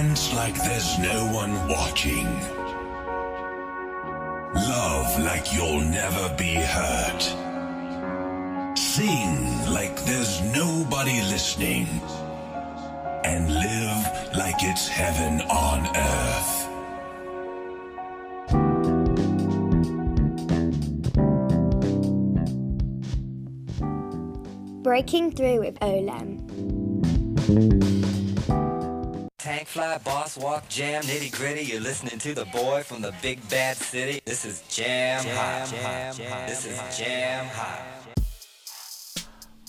Dance like there's no one watching. Love like you'll never be hurt. Sing like there's nobody listening. And live like it's heaven on earth. Breaking Through with Olem. Tank fly, boss walk, jam, nitty gritty. You're listening to the boy from the big bad city. This is Jam, Hot. This is Jam Hot.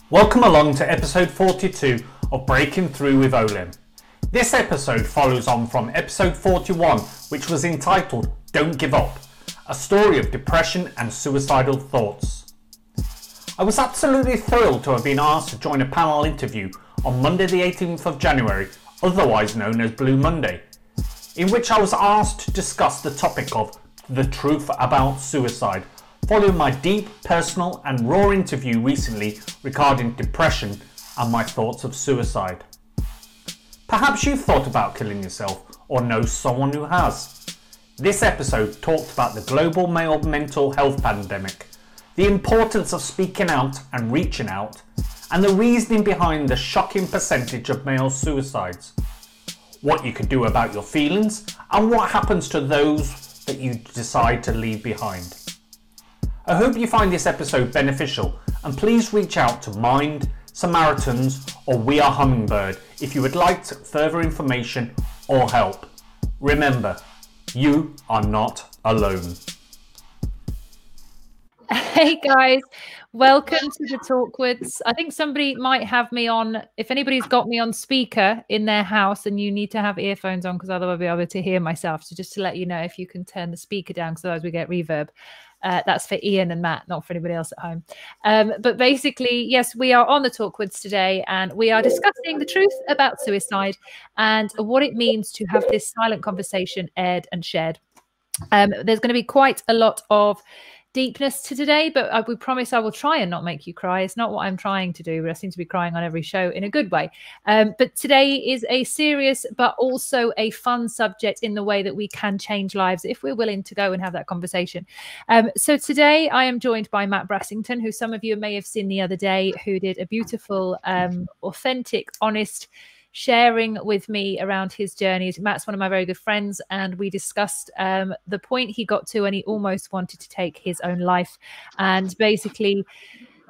Welcome along to episode 42 of Breaking Through with Olem. This episode follows on from episode 41, which was entitled Don't Give Up, a story of depression and suicidal thoughts. I was absolutely thrilled to have been asked to join a panel interview on Monday, the 18th of January, otherwise known as Blue Monday, in which I was asked to discuss the topic of the truth about suicide, following my deep, personal, and raw interview recently regarding depression and my thoughts of suicide. Perhaps you've thought about killing yourself or know someone who has. This episode talked about the global male mental health pandemic the importance of speaking out and reaching out, and the reasoning behind the shocking percentage of male suicides, what you can do about your feelings, and what happens to those that you decide to leave behind. I hope you find this episode beneficial, and please reach out to Mind, Samaritans, or We Are Hummingbird if you would like further information or help. Remember, you are not alone. Hey guys, welcome to the Talkwoods. I think somebody might have me on. If anybody's got me on speaker in their house, and you need to have earphones on because otherwise I'll be able to hear myself. So just to let you know, if you can turn the speaker down, because otherwise we get reverb. Uh, that's for Ian and Matt, not for anybody else at home. Um, but basically, yes, we are on the Talkwoods today, and we are discussing the truth about suicide and what it means to have this silent conversation aired and shared. Um, there's going to be quite a lot of deepness to today, but I, we promise I will try and not make you cry. It's not what I'm trying to do, but I seem to be crying on every show in a good way. Um, but today is a serious but also a fun subject in the way that we can change lives if we're willing to go and have that conversation. Um, so today I am joined by Matt Brassington, who some of you may have seen the other day, who did a beautiful, um, authentic, honest sharing with me around his journeys. Matt's one of my very good friends, and we discussed um, the point he got to, and he almost wanted to take his own life, and basically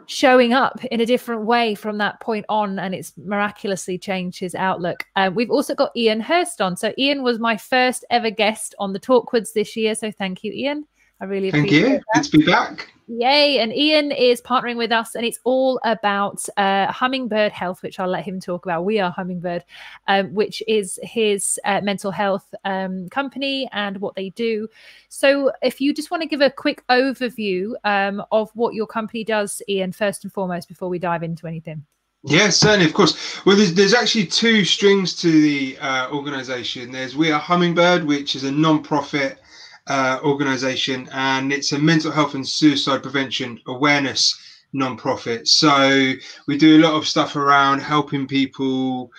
showing up in a different way from that point on and it's miraculously changed his outlook. Uh, we've also got ian hurst on. So ian was my first ever guest on the talkwoods this year so thank you ian i really thank you good to be back Yay. And Ian is partnering with us, and it's all about uh, Hummingbird Health, which I'll let him talk about. We are Hummingbird, um, which is his uh, mental health um, company and what they do. So, if you just want to give a quick overview um, of what your company does, Ian, first and foremost, before we dive into anything. Yeah, certainly, of course. Well, there's, there's actually two strings to the uh, organization. There's We Are Hummingbird, which is a non-profit uh, organization, and it's a mental health and suicide prevention awareness nonprofit. So we do a lot of stuff around helping people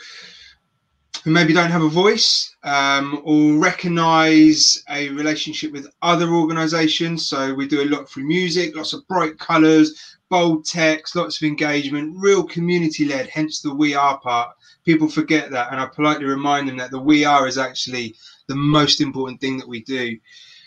who maybe don't have a voice um, or recognize a relationship with other organizations. So we do a lot through music, lots of bright colors, bold text, lots of engagement, real community led, hence the we are part. People forget that, and I politely remind them that the we are is actually the most important thing that we do.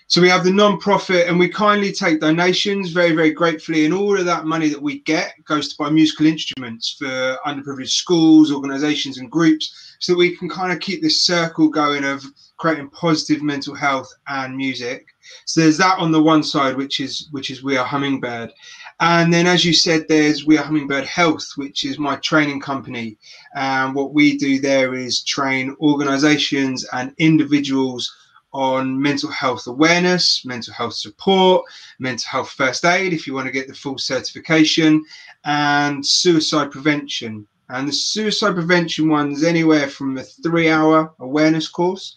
So we have the non-profit and we kindly take donations very, very gratefully. And all of that money that we get goes to buy musical instruments for underprivileged schools, organizations and groups so that we can kind of keep this circle going of creating positive mental health and music. So there's that on the one side, which is which is We Are Hummingbird. And then, as you said, there's We Are Hummingbird Health, which is my training company. And what we do there is train organizations and individuals on mental health awareness, mental health support, mental health first aid if you want to get the full certification, and suicide prevention. And the suicide prevention one is anywhere from a three hour awareness course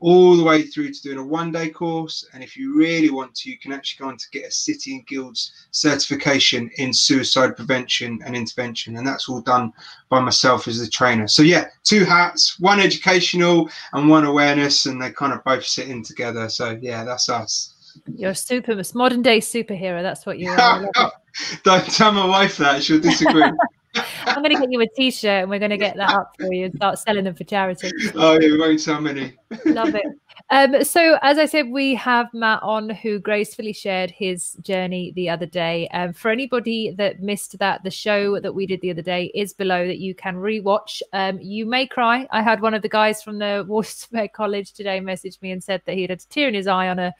all the way through to doing a one day course. And if you really want to, you can actually go on to get a City and Guilds certification in suicide prevention and intervention. And that's all done by myself as the trainer. So, yeah, two hats, one educational and one awareness, and they kind of both sit in together. So, yeah, that's us. You're a super modern day superhero. That's what you are. Don't tell my wife that; she'll disagree. I'm going to get you a T-shirt, and we're going to get that up for you and start selling them for charity. Oh, yeah, we won't sell many. Love it. Um, so, as I said, we have Matt on who gracefully shared his journey the other day. Um, for anybody that missed that, the show that we did the other day is below that you can rewatch. Um, you may cry. I had one of the guys from the Waterford College today message me and said that he had a tear in his eye on a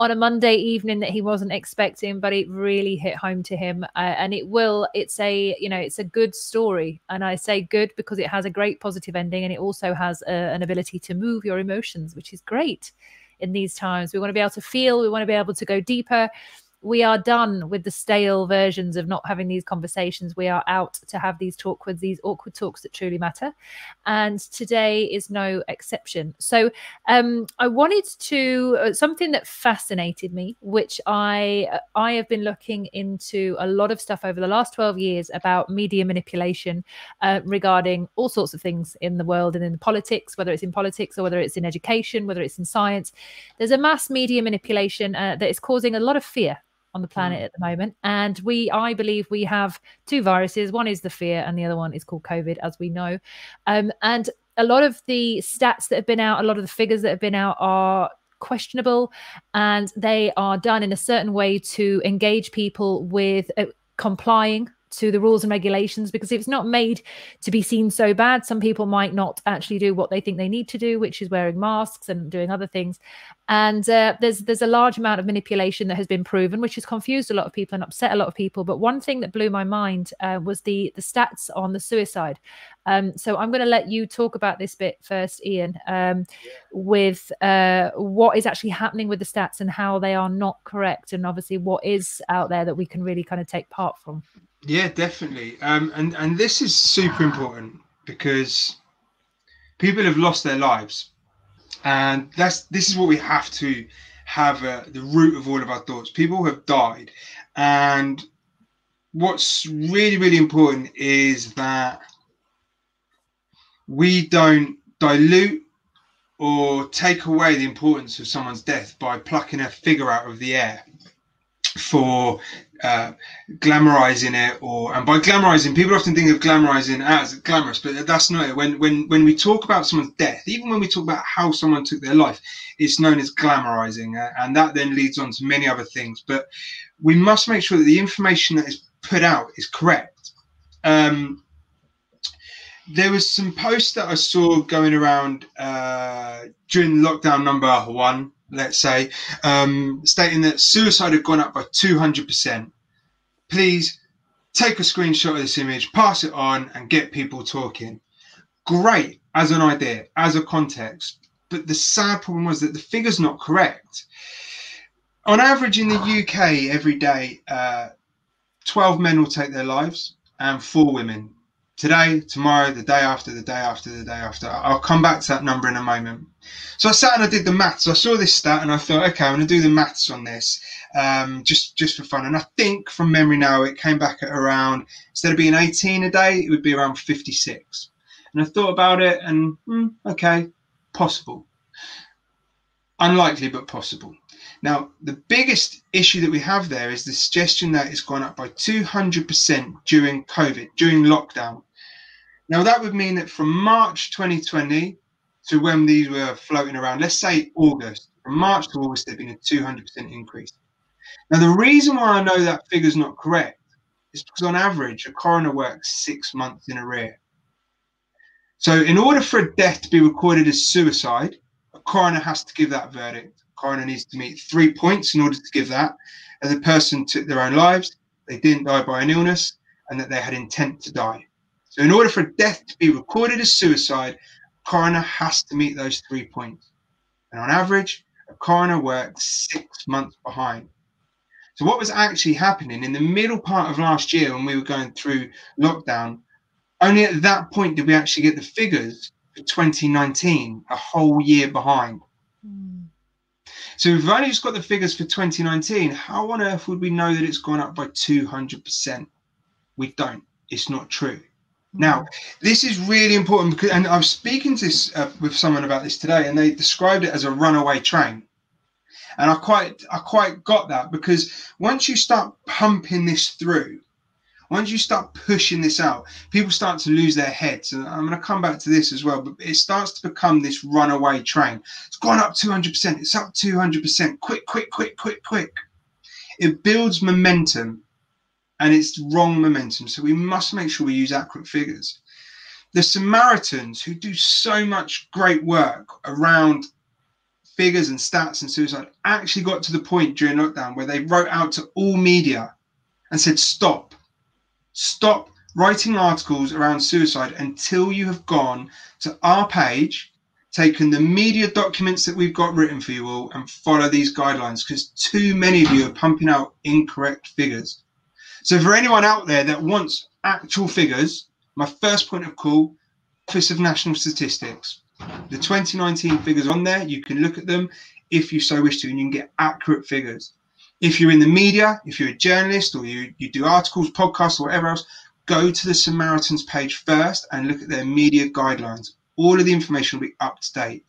on a Monday evening that he wasn't expecting, but it really hit home to him. Uh, and it will. It's a you know it's a good story, and I say good because it has a great positive ending, and it also has a, an ability to move your emotions, which is great great in these times. We want to be able to feel, we want to be able to go deeper we are done with the stale versions of not having these conversations. We are out to have these talk with these awkward talks that truly matter. And today is no exception. So um, I wanted to uh, something that fascinated me, which I I have been looking into a lot of stuff over the last 12 years about media manipulation uh, regarding all sorts of things in the world and in politics, whether it's in politics or whether it's in education, whether it's in science. There's a mass media manipulation uh, that is causing a lot of fear on the planet mm. at the moment. And we, I believe, we have two viruses. One is the fear, and the other one is called COVID, as we know. Um, and a lot of the stats that have been out, a lot of the figures that have been out are questionable, and they are done in a certain way to engage people with uh, complying to the rules and regulations because if it's not made to be seen so bad some people might not actually do what they think they need to do which is wearing masks and doing other things. And uh, there's there's a large amount of manipulation that has been proven which has confused a lot of people and upset a lot of people. But one thing that blew my mind uh, was the the stats on the suicide. Um, so i'm going to let you talk about this bit first ian um, with uh, what is actually happening with the stats and how they are not correct and obviously what is out there that we can really kind of take part from yeah, definitely. Um, and and this is super important because people have lost their lives, and that's this is what we have to have uh, the root of all of our thoughts. People have died, and what's really really important is that we don't dilute or take away the importance of someone's death by plucking a figure out of the air for uh, glamorizing it or and by glamorizing people often think of glamorizing as glamorous but that's not it. When when when we talk about someone's death even when we talk about how someone took their life it's known as glamorizing uh, and that then leads on to many other things. But we must make sure that the information that is put out is correct. Um, there was some posts that I saw going around uh, during lockdown number one let's say, um, stating that suicide had gone up by 200%. Please take a screenshot of this image, pass it on, and get people talking. Great as an idea, as a context. But the sad problem was that the figure's not correct. On average, in the UK, every day, uh, 12 men will take their lives and four women today, tomorrow, the day after, the day after, the day after. I'll come back to that number in a moment. So I sat and I did the maths. I saw this stat and I thought, okay, I'm going to do the maths on this, um, just just for fun. And I think from memory now, it came back at around instead of being 18 a day, it would be around 56. And I thought about it, and hmm, okay, possible. Unlikely, but possible. Now, the biggest issue that we have there is the suggestion that it's gone up by 200% during COVID, during lockdown. Now, that would mean that from March 2020 to when these were floating around, let's say August, from March to August, there's been a 200% increase. Now, the reason why I know that figure is not correct is because on average, a coroner works six months in arrear. So, in order for a death to be recorded as suicide, a coroner has to give that verdict A coroner needs to meet three points in order to give that. That the person took their own lives, they didn't die by an illness, and that they had intent to die. So, in order for a death to be recorded as suicide, coroner has to meet those three points. And on average, a coroner works six months behind. So, what was actually happening in the middle part of last year when we were going through lockdown? Only at that point did we actually get the figures for 2019, a whole year behind. Mm. So we've only just got the figures for 2019, how on earth would we know that it's gone up by 200%? We don't. It's not true. Now, this is really important because, and I was speaking to this uh, with someone about this today, and they described it as a runaway train. And I quite, I quite got that because once you start pumping this through, once you start pushing this out, people start to lose their heads. And I'm going to come back to this as well, but it starts to become this runaway train. It's gone up 200%. It's up 200%. Quick, quick, quick, quick, quick. It builds momentum and it's wrong momentum. So we must make sure we use accurate figures. The Samaritans, who do so much great work around figures and stats and suicide, actually got to the point during lockdown where they wrote out to all media and said, Stop, stop writing articles around suicide until you have gone to our page, taken the media documents that we've got written for you all, and follow these guidelines because too many of you are pumping out incorrect figures. So for anyone out there that wants actual figures, my first point of call, Office of National Statistics. The 2019 figures on there, you can look at them if you so wish to, and you can get accurate figures. If you're in the media, if you're a journalist or you, you do articles, podcasts, or whatever else, go to the Samaritans page first and look at their media guidelines. All of the information will be up to date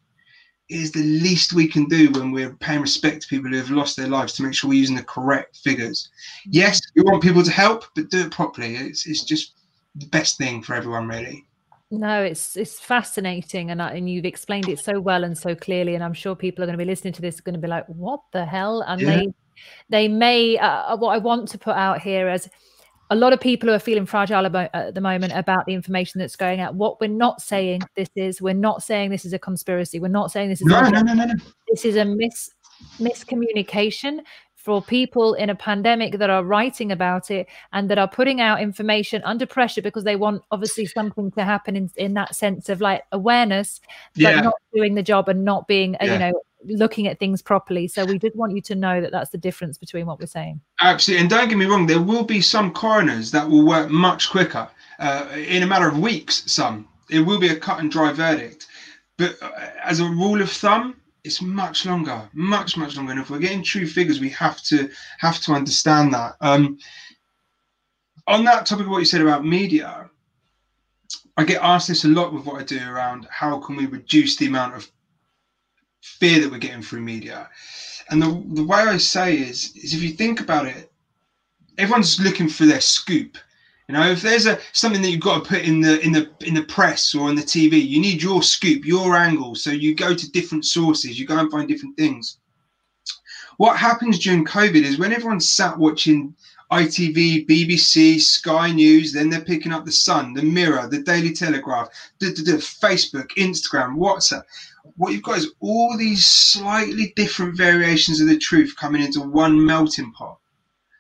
is the least we can do when we're paying respect to people who have lost their lives to make sure we're using the correct figures. Yes, we want people to help, but do it properly. It's, it's just the best thing for everyone, really. No, it's it's fascinating, and and you've explained it so well and so clearly, and I'm sure people are going to be listening to this going to be like, "What the hell?" And yeah. they they may uh, what I want to put out here as a lot of people who are feeling fragile about, at the moment about the information that's going out. What we're not saying this is, we're not saying this is a conspiracy. We're not saying this is no, no, no, no, no. This is a mis miscommunication for people in a pandemic that are writing about it and that are putting out information under pressure because they want obviously something to happen in, in that sense of like awareness, but yeah. not doing the job and not being, yeah. you know, looking at things properly. So we did want you to know that that's the difference between what we're saying. Absolutely. And don't get me wrong, there will be some coroners that will work much quicker uh, in a matter of weeks. Some it will be a cut and dry verdict. But uh, as a rule of thumb, it's much longer, much much longer. And if we're getting true figures, we have to have to understand that. Um, on that topic of what you said about media, I get asked this a lot with what I do around how can we reduce the amount of fear that we're getting through media. And the, the way I say is, is if you think about it, everyone's looking for their scoop. You know, if there's a something that you've got to put in the in the in the press or on the TV, you need your scoop, your angle. So you go to different sources, you go and find different things. What happens during COVID is when everyone's sat watching ITV, BBC, Sky News, then they're picking up the Sun, the Mirror, the Daily Telegraph, the, the, the Facebook, Instagram, WhatsApp what you've got is all these slightly different variations of the truth coming into one melting pot.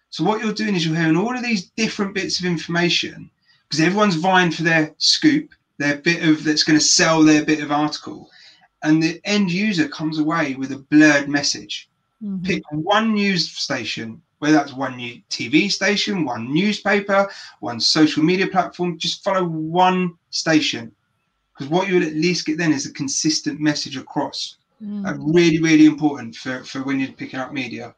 So what you're doing is you're hearing all of these different bits of information because everyone's vying for their scoop, their bit of that's going to sell their bit of article, and the end user comes away with a blurred message. Mm-hmm. Pick one news station, whether that's one new TV station, one newspaper, one social media platform. Just follow one station because what you'll at least get then is a consistent message across. Mm. Uh, really, really important for, for when you're picking up media.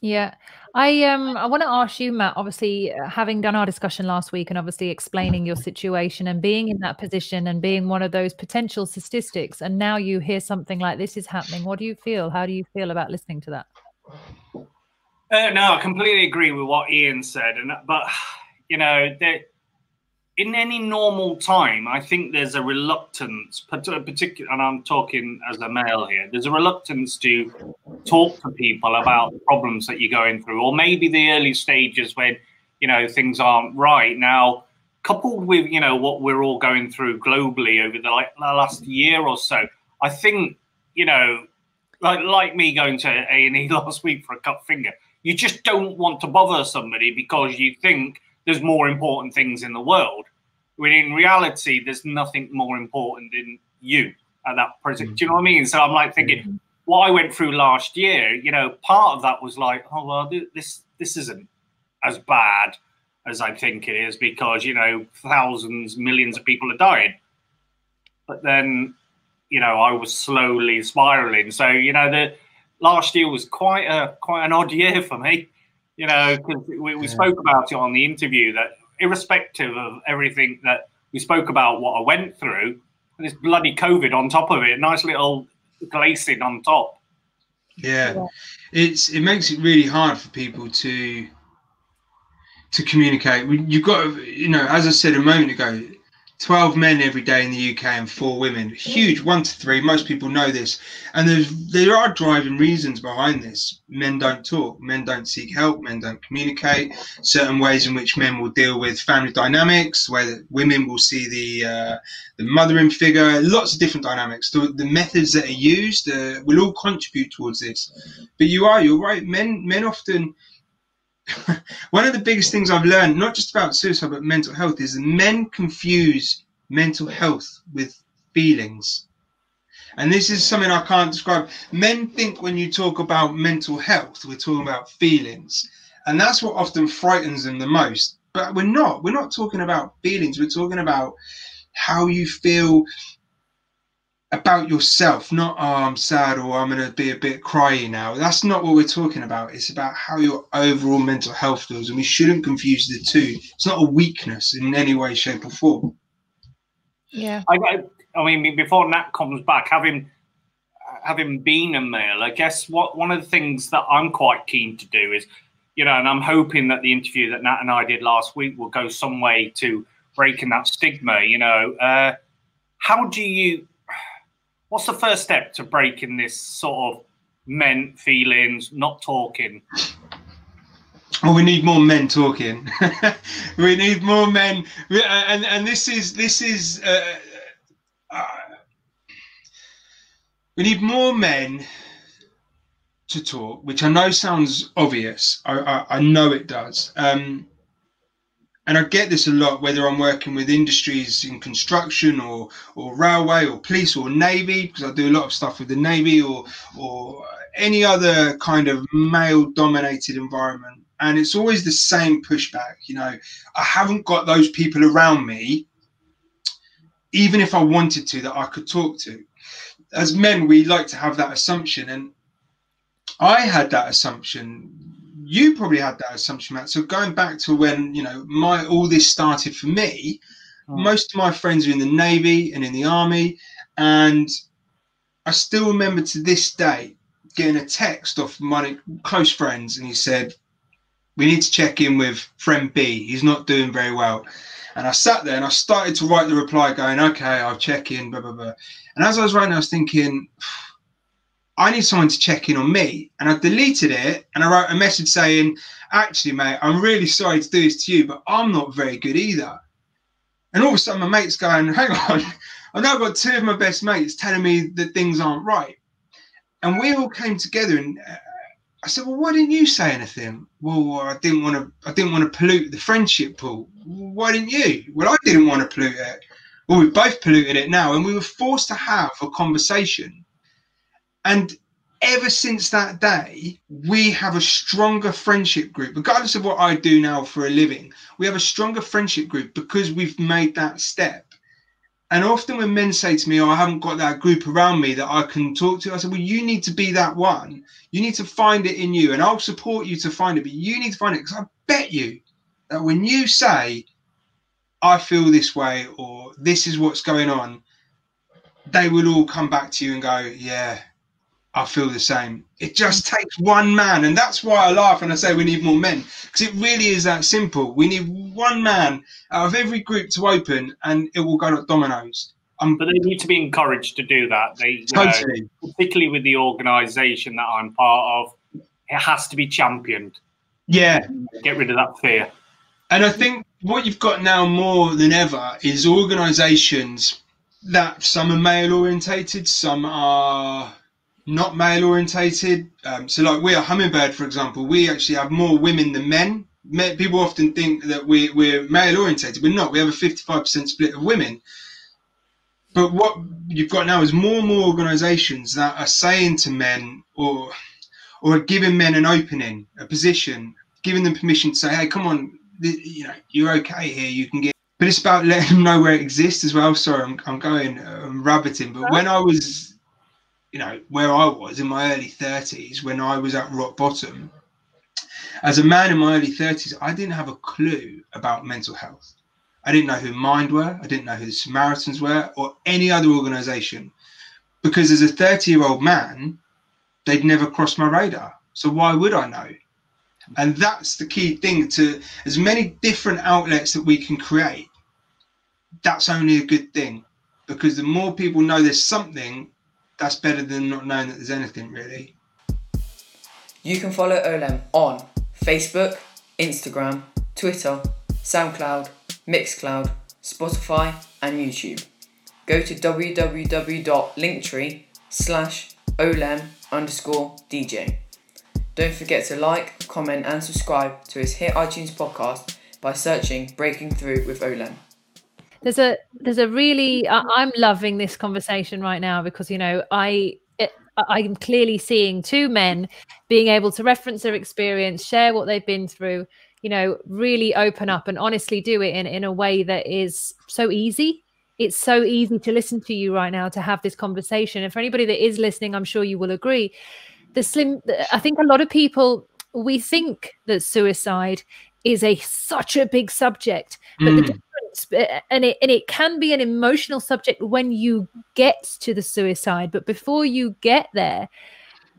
Yeah, I um I want to ask you, Matt. Obviously, uh, having done our discussion last week and obviously explaining your situation and being in that position and being one of those potential statistics, and now you hear something like this is happening. What do you feel? How do you feel about listening to that? Uh, no, I completely agree with what Ian said, and but you know that in any normal time, I think there's a reluctance, particular, and I'm talking as a male here. There's a reluctance to talk to people about the problems that you're going through, or maybe the early stages when you know things aren't right. Now, coupled with you know what we're all going through globally over the, like, the last year or so, I think you know, like like me going to A and E last week for a cut finger, you just don't want to bother somebody because you think there's more important things in the world. When in reality, there's nothing more important than you at that present. Mm-hmm. Do you know what I mean? So I'm like thinking, mm-hmm. what I went through last year, you know, part of that was like, oh well, this this isn't as bad as I think it is because you know thousands, millions of people are dying. But then, you know I was slowly spiraling. So you know the last year was quite a quite an odd year for me. You know, because we, we yeah. spoke about it on the interview that irrespective of everything that we spoke about, what I went through, and this bloody COVID on top of it, nice little glazing on top. Yeah. yeah, it's it makes it really hard for people to to communicate. You've got to, you know, as I said a moment ago, 12 men every day in the UK and four women. Huge, one to three. Most people know this. And there's there are driving reasons behind this. Men don't talk, men don't seek help, men don't communicate. Certain ways in which men will deal with family dynamics, where women will see the uh, the mothering figure. Lots of different dynamics. The, the methods that are used uh, will all contribute towards this. But you are, you're right. Men men often one of the biggest things I've learned, not just about suicide but mental health, is men confuse mental health with feelings. And this is something I can't describe. Men think when you talk about mental health, we're talking about feelings. And that's what often frightens them the most. But we're not. We're not talking about feelings. We're talking about how you feel about yourself, not oh, I'm sad or I'm going to be a bit cryy now. That's not what we're talking about. It's about how your overall mental health feels, and we shouldn't confuse the two. It's not a weakness in any way, shape, or form. Yeah. I, I mean, before Nat comes back, having having been a male, I guess what one of the things that I'm quite keen to do is, you know, and I'm hoping that the interview that Nat and I did last week will go some way to breaking that stigma. You know, uh, how do you what's the first step to breaking this sort of men feelings, not talking? Well, we need more men talking. we need more men, and and this is this is. Uh, uh, we need more men to talk, which I know sounds obvious. I, I, I know it does. Um, and I get this a lot, whether I'm working with industries in construction or or railway or police or navy, because I do a lot of stuff with the navy or or any other kind of male dominated environment. And it's always the same pushback. You know, I haven't got those people around me, even if I wanted to, that I could talk to. As men, we like to have that assumption. And I had that assumption you probably had that assumption, Matt. So going back to when you know my all this started for me, oh. most of my friends are in the navy and in the army, and I still remember to this day getting a text off my close friends, and he said, "We need to check in with friend B. He's not doing very well." And I sat there and I started to write the reply, going, "Okay, I'll check in." Blah blah blah. And as I was writing, I was thinking I need someone to check in on me. And I deleted it and I wrote a message saying, actually, mate, I'm really sorry to do this to you, but I'm not very good either. And all of a sudden, my mate's going, hang on, I've now got two of my best mates telling me that things aren't right. And we all came together and uh, I said, well, why didn't you say anything? Well, I didn't want to, I didn't want to pollute the friendship pool. Why didn't you? Well, I didn't want to pollute it. Well, we both polluted it now. And we were forced to have a conversation and ever since that day, we have a stronger friendship group, regardless of what I do now for a living. We have a stronger friendship group because we've made that step. And often when men say to me, Oh, I haven't got that group around me that I can talk to, I said, Well, you need to be that one. You need to find it in you, and I'll support you to find it, but you need to find it because I bet you that when you say, I feel this way, or this is what's going on, they will all come back to you and go, Yeah, I feel the same. It just takes one man, and that's why I laugh and I say we need more men because it really is that simple. We need one man out of every group to open, and it will go like dominoes. Um, but they need to be encouraged to do that. They totally, know, particularly with the organisation that I'm part of, it has to be championed. Yeah, get rid of that fear. And I think what you've got now more than ever is organisations that some are male orientated, some are not male orientated. Um, so, like we are Hummingbird, for example, we actually have more women than men. People often think that we, we're male orientated. We're not. We have a 55% split of women. But what you've got now is more and more organisations that are saying to men or or giving men an opening, a position, giving them permission to say, "Hey, come on, you know, you're okay here. You can get but it's about letting them know where it exists as well. Sorry, I'm, I'm going um, rabbiting, but when I was, you know, where I was in my early 30s, when I was at rock bottom, as a man in my early 30s, I didn't have a clue about mental health. I didn't know who Mind were, I didn't know who the Samaritans were, or any other organization, because as a 30 year old man, they'd never crossed my radar. So why would I know? And that's the key thing to as many different outlets that we can create that's only a good thing because the more people know there's something, that's better than not knowing that there's anything really. You can follow Olem on Facebook, Instagram, Twitter, SoundCloud, Mixcloud, Spotify, and YouTube. Go to www.linktree slash olem underscore DJ. Don't forget to like, comment, and subscribe to his Hit iTunes podcast by searching Breaking Through with Olem there's a there's a really i'm loving this conversation right now because you know i i'm clearly seeing two men being able to reference their experience share what they've been through you know really open up and honestly do it in in a way that is so easy. It's so easy to listen to you right now to have this conversation. And for anybody that is listening i'm sure you will agree. The slim i think a lot of people we think that suicide is a such a big subject but mm. the and it and it can be an emotional subject when you get to the suicide but before you get there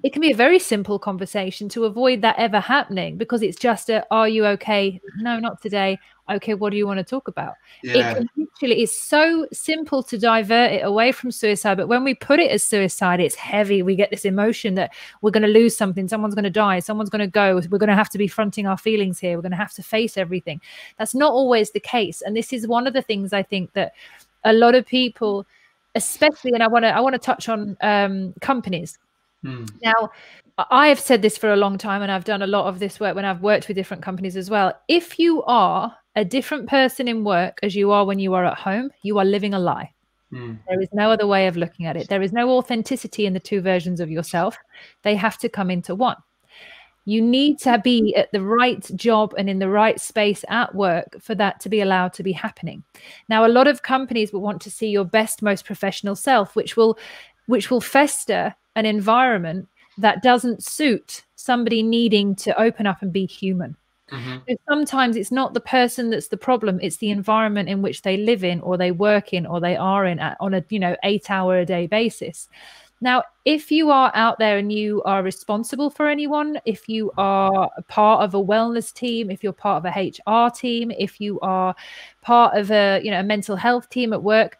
it can be a very simple conversation to avoid that ever happening because it's just a are you okay? No not today okay what do you want to talk about yeah. it literally is so simple to divert it away from suicide but when we put it as suicide it's heavy we get this emotion that we're going to lose something someone's going to die someone's going to go we're going to have to be fronting our feelings here we're going to have to face everything that's not always the case and this is one of the things i think that a lot of people especially and i want to i want to touch on um, companies Hmm. Now, I have said this for a long time, and I've done a lot of this work when I've worked with different companies as well. If you are a different person in work as you are when you are at home, you are living a lie. Hmm. There is no other way of looking at it. There is no authenticity in the two versions of yourself. They have to come into one. You need to be at the right job and in the right space at work for that to be allowed to be happening. Now, a lot of companies will want to see your best, most professional self, which will which will fester an environment that doesn't suit somebody needing to open up and be human. Mm-hmm. So sometimes it's not the person that's the problem; it's the environment in which they live in, or they work in, or they are in at, on a you know eight hour a day basis. Now, if you are out there and you are responsible for anyone, if you are part of a wellness team, if you're part of a HR team, if you are part of a you know a mental health team at work,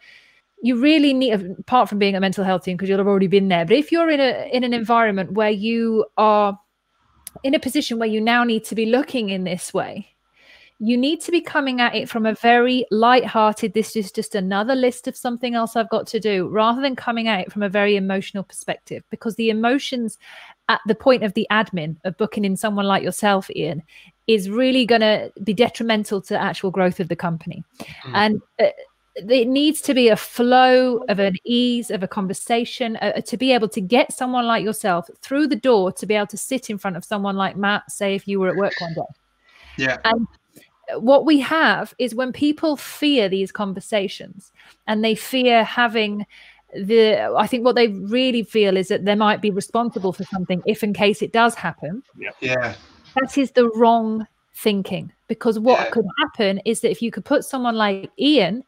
you really need apart from being a mental health team because you'll have already been there but if you're in a in an environment where you are in a position where you now need to be looking in this way. You need to be coming at it from a very light-hearted this is just another list of something else i've got to do rather than coming at it from a very emotional perspective. Because the emotions at the point of the admin of booking in someone like yourself ian is really going to be detrimental to actual growth of the company. Mm. and uh, it needs to be a flow of an ease of a conversation uh, to be able to get someone like yourself through the door to be able to sit in front of someone like Matt, say if you were at work one day. Yeah. And what we have is when people fear these conversations and they fear having the I think what they really feel is that they might be responsible for something if in case it does happen. Yeah. Yeah. That is the wrong thinking because what yeah. could happen is that if you could put someone like Ian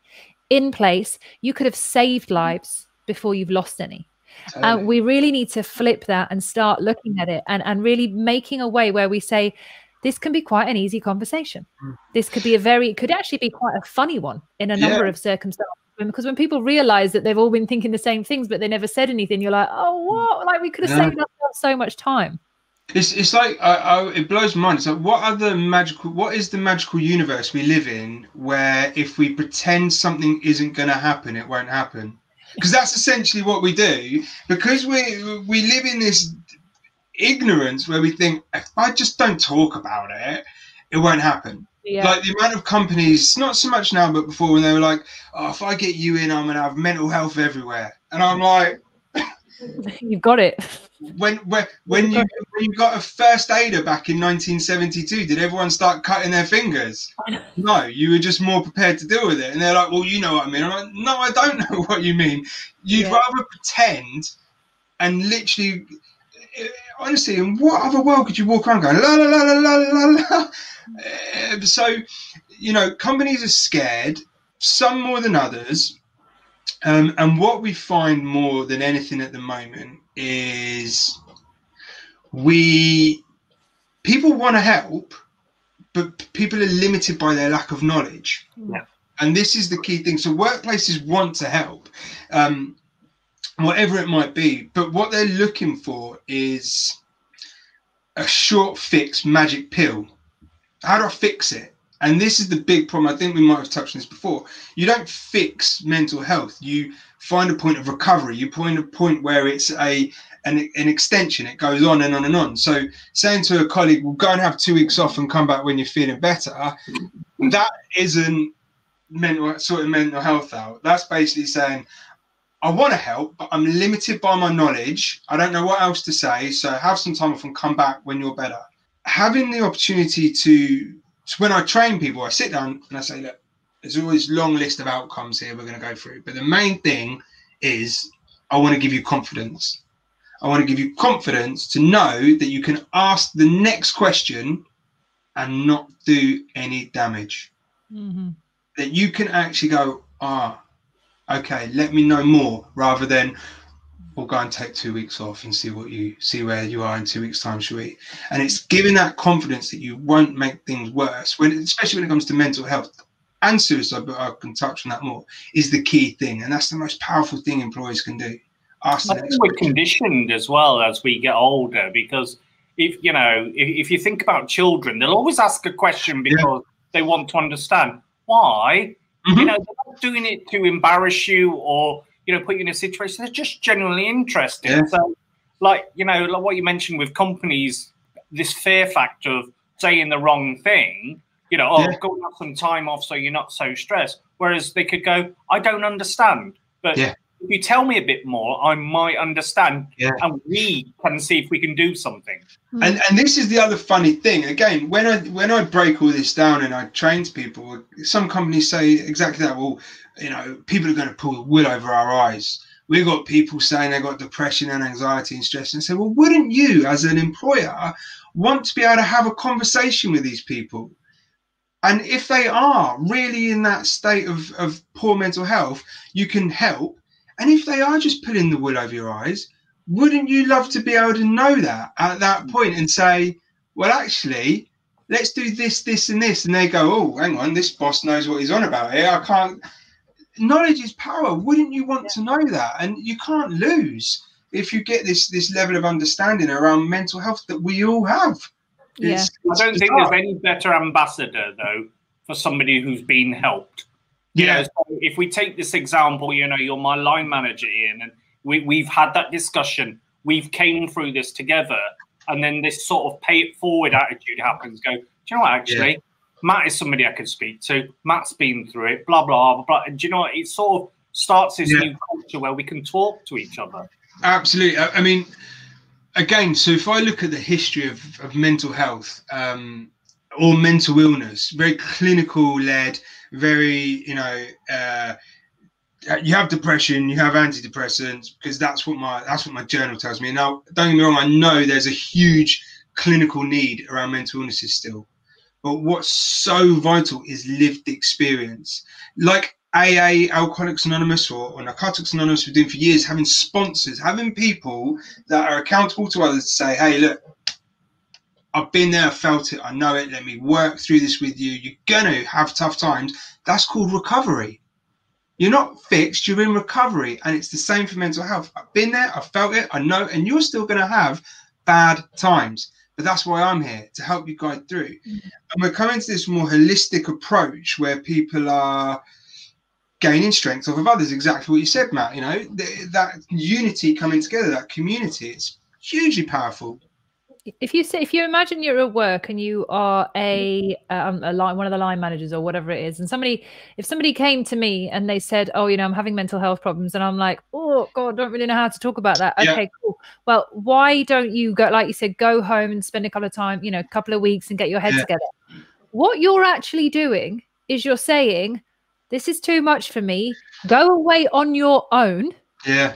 in place, you could have saved mm-hmm. lives before you've lost any. Uh, totally. And we really need to flip that and start looking at it and, and really making a way where we say, this can be quite an easy conversation. Mm. This could be a very, it could actually be quite a funny one in a number yeah. of circumstances. Because when people realize that they've all been thinking the same things, but they never said anything, you're like, oh, mm. what? Like we could have yeah. saved ourselves so much time. It's it's like I, I, it blows my mind. It's like what other magical? What is the magical universe we live in where if we pretend something isn't going to happen, it won't happen? Because that's essentially what we do. Because we we live in this ignorance where we think if I just don't talk about it, it won't happen. Yeah. Like the amount of companies, not so much now, but before when they were like, "Oh, if I get you in, I'm gonna have mental health everywhere," and I'm like, You've got it. When when when you when you got a first aider back in 1972, did everyone start cutting their fingers? No, you were just more prepared to deal with it. And they're like, "Well, you know what I mean." I'm like, "No, I don't know what you mean. You'd Yeah. rather pretend and literally." eh, Honestly, in what other world could you walk around going la la la la la la la? Eh, So, you know, companies are scared, some more than others. Um, and what we find more than anything at the moment is we people want to help, but people are limited by their lack of knowledge. Yeah. And this is the key thing. So workplaces want to help, um, whatever it might be, but what they're looking for is a short fix magic pill. How do I fix it? And this is the big problem. I think we might have touched on this before. You don't fix mental health. You find a point of recovery. You find a point where it's a an, an extension. It goes on and on and on. So saying to a colleague, "Well, go and have two weeks off and come back when you're feeling better," that isn't mental sort of mental health out. That's basically saying, "I want to help, but I'm limited by my knowledge. I don't know what else to say. So have some time off and come back when you're better." Having the opportunity to so when I train people, I sit down and I say, look, there's always long list of outcomes here we're going to go through. But the main thing is I want to give you confidence. I want to give you confidence to know that you can ask the next question and not do any damage. Mhm. That you can actually go, ah, okay, let me know more rather than we'll go and take two weeks off and see what you see where you are in two weeks' time, shall we? And it's giving that confidence that you won't make things worse when especially when it comes to mental health and suicide, but I can touch on that more, is the key thing. And that's the most powerful thing employers can do. Ask I think we're conditioned as well as we get older because if you know if, if you think about children, they'll always ask a question because they want to understand why. Mhm. You know, they're not doing it to embarrass you or you know put you in a situation. They're just genuinely interesting. Yeah. So, like you know, like what you mentioned with companies, this fear factor of saying the wrong thing. You know, oh, Yeah. go and have some time off so you're not so stressed. Whereas they could go, I don't understand, but Yeah. if you tell me a bit more, I might understand, Yeah. and we can see if we can do something. Hmm. and and this is the other funny thing again when i when i break all this down and i train to people some companies say exactly that well you know people are going to pull the wool over our eyes we've got people saying they've got depression and anxiety and stress and say well wouldn't you as an employer want to be able to have a conversation with these people and if they are really in that state of, of poor mental health you can help and if they are just pulling the wool over your eyes wouldn't you love to be able to know that at that point and say, well, actually, let's do this, this, and this? And they go, oh, hang on, this boss knows what he's on about here. I can't. Knowledge is power. Wouldn't you want to know that? And you can't lose if you get this this level of understanding around mental health that we all have. Yeah. It's- I don't think there's any better ambassador though for somebody who's been helped. You Yeah. know, so if we take this example, you know, you're my line manager, Ian, and we, we've had that discussion. We've came through this together, and then this sort of pay it forward attitude happens. Go, do you know what? Actually, Matt is somebody I can speak to. Matt's been through it. Blah blah blah. blah. And do you know what? It sort of starts this Yeah. new culture where we can talk to each other. Absolutely. I I mean, again, so if I look at the history of, of mental health um, or mental illness, very clinical led, very, you know, uh, you have depression, you have antidepressants, because that's what my that's what my journal tells me. Now, don't get me wrong, I know there's a huge clinical need around mental illnesses still. But what's so vital is lived experience. Like AA, Alcoholics Anonymous, or, or Narcotics Anonymous, been doing for years, having sponsors, having people that are accountable to others to say, hey, look, I've been there, I felt it, I know it, let me work through this with you. You're going to have tough times. That's called recovery. You're not fixed, you're in recovery. And it's the same for mental health. I've been there, I've felt it, I know, and you're still going to have bad times. But that's why I'm here to help you guide through. Mm. And we're coming to this more holistic approach where people are gaining strength off of others. Exactly what you said, Matt. You know, th- that unity coming together, that community, it's hugely powerful. If you say if you imagine you're at work and you are a um, a line one of the line managers or whatever it is and somebody if somebody came to me and they said oh you know i'm having mental health problems and i'm like oh god don't really know how to talk about that Yeah. okay cool well why don't you go like you said go home and spend a couple of time you know a couple of weeks and get your head Yeah. together what you're actually doing is you're saying this is too much for me go away on your own Yeah.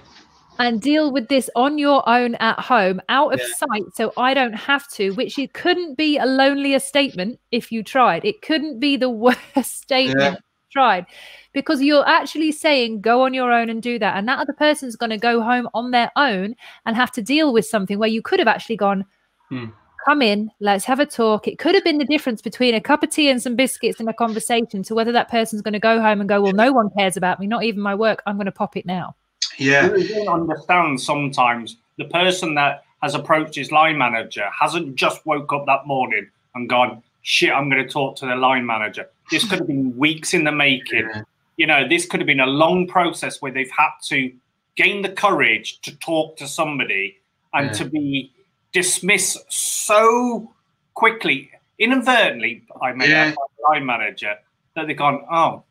And deal with this on your own at home out of Yeah. sight so I don't have to, which it couldn't be a lonelier statement if you tried. It couldn't be the worst statement Yeah. tried because you're actually saying go on your own and do that. And that other person's going to go home on their own and have to deal with something where you could have actually gone, Hmm. come in, let's have a talk. It could have been the difference between a cup of tea and some biscuits and a conversation to whether that person's going to go home and go, well, no one cares about me, not even my work. I'm going to pop it now. Yeah. You don't understand sometimes the person that has approached his line manager hasn't just woke up that morning and gone, shit, I'm going to talk to the line manager. This could have been weeks in the making. Yeah. You know, this could have been a long process where they've had to gain the courage to talk to somebody and Yeah. to be dismissed so quickly, inadvertently, I mean, Yeah. add, by the line manager, that they've gone, oh,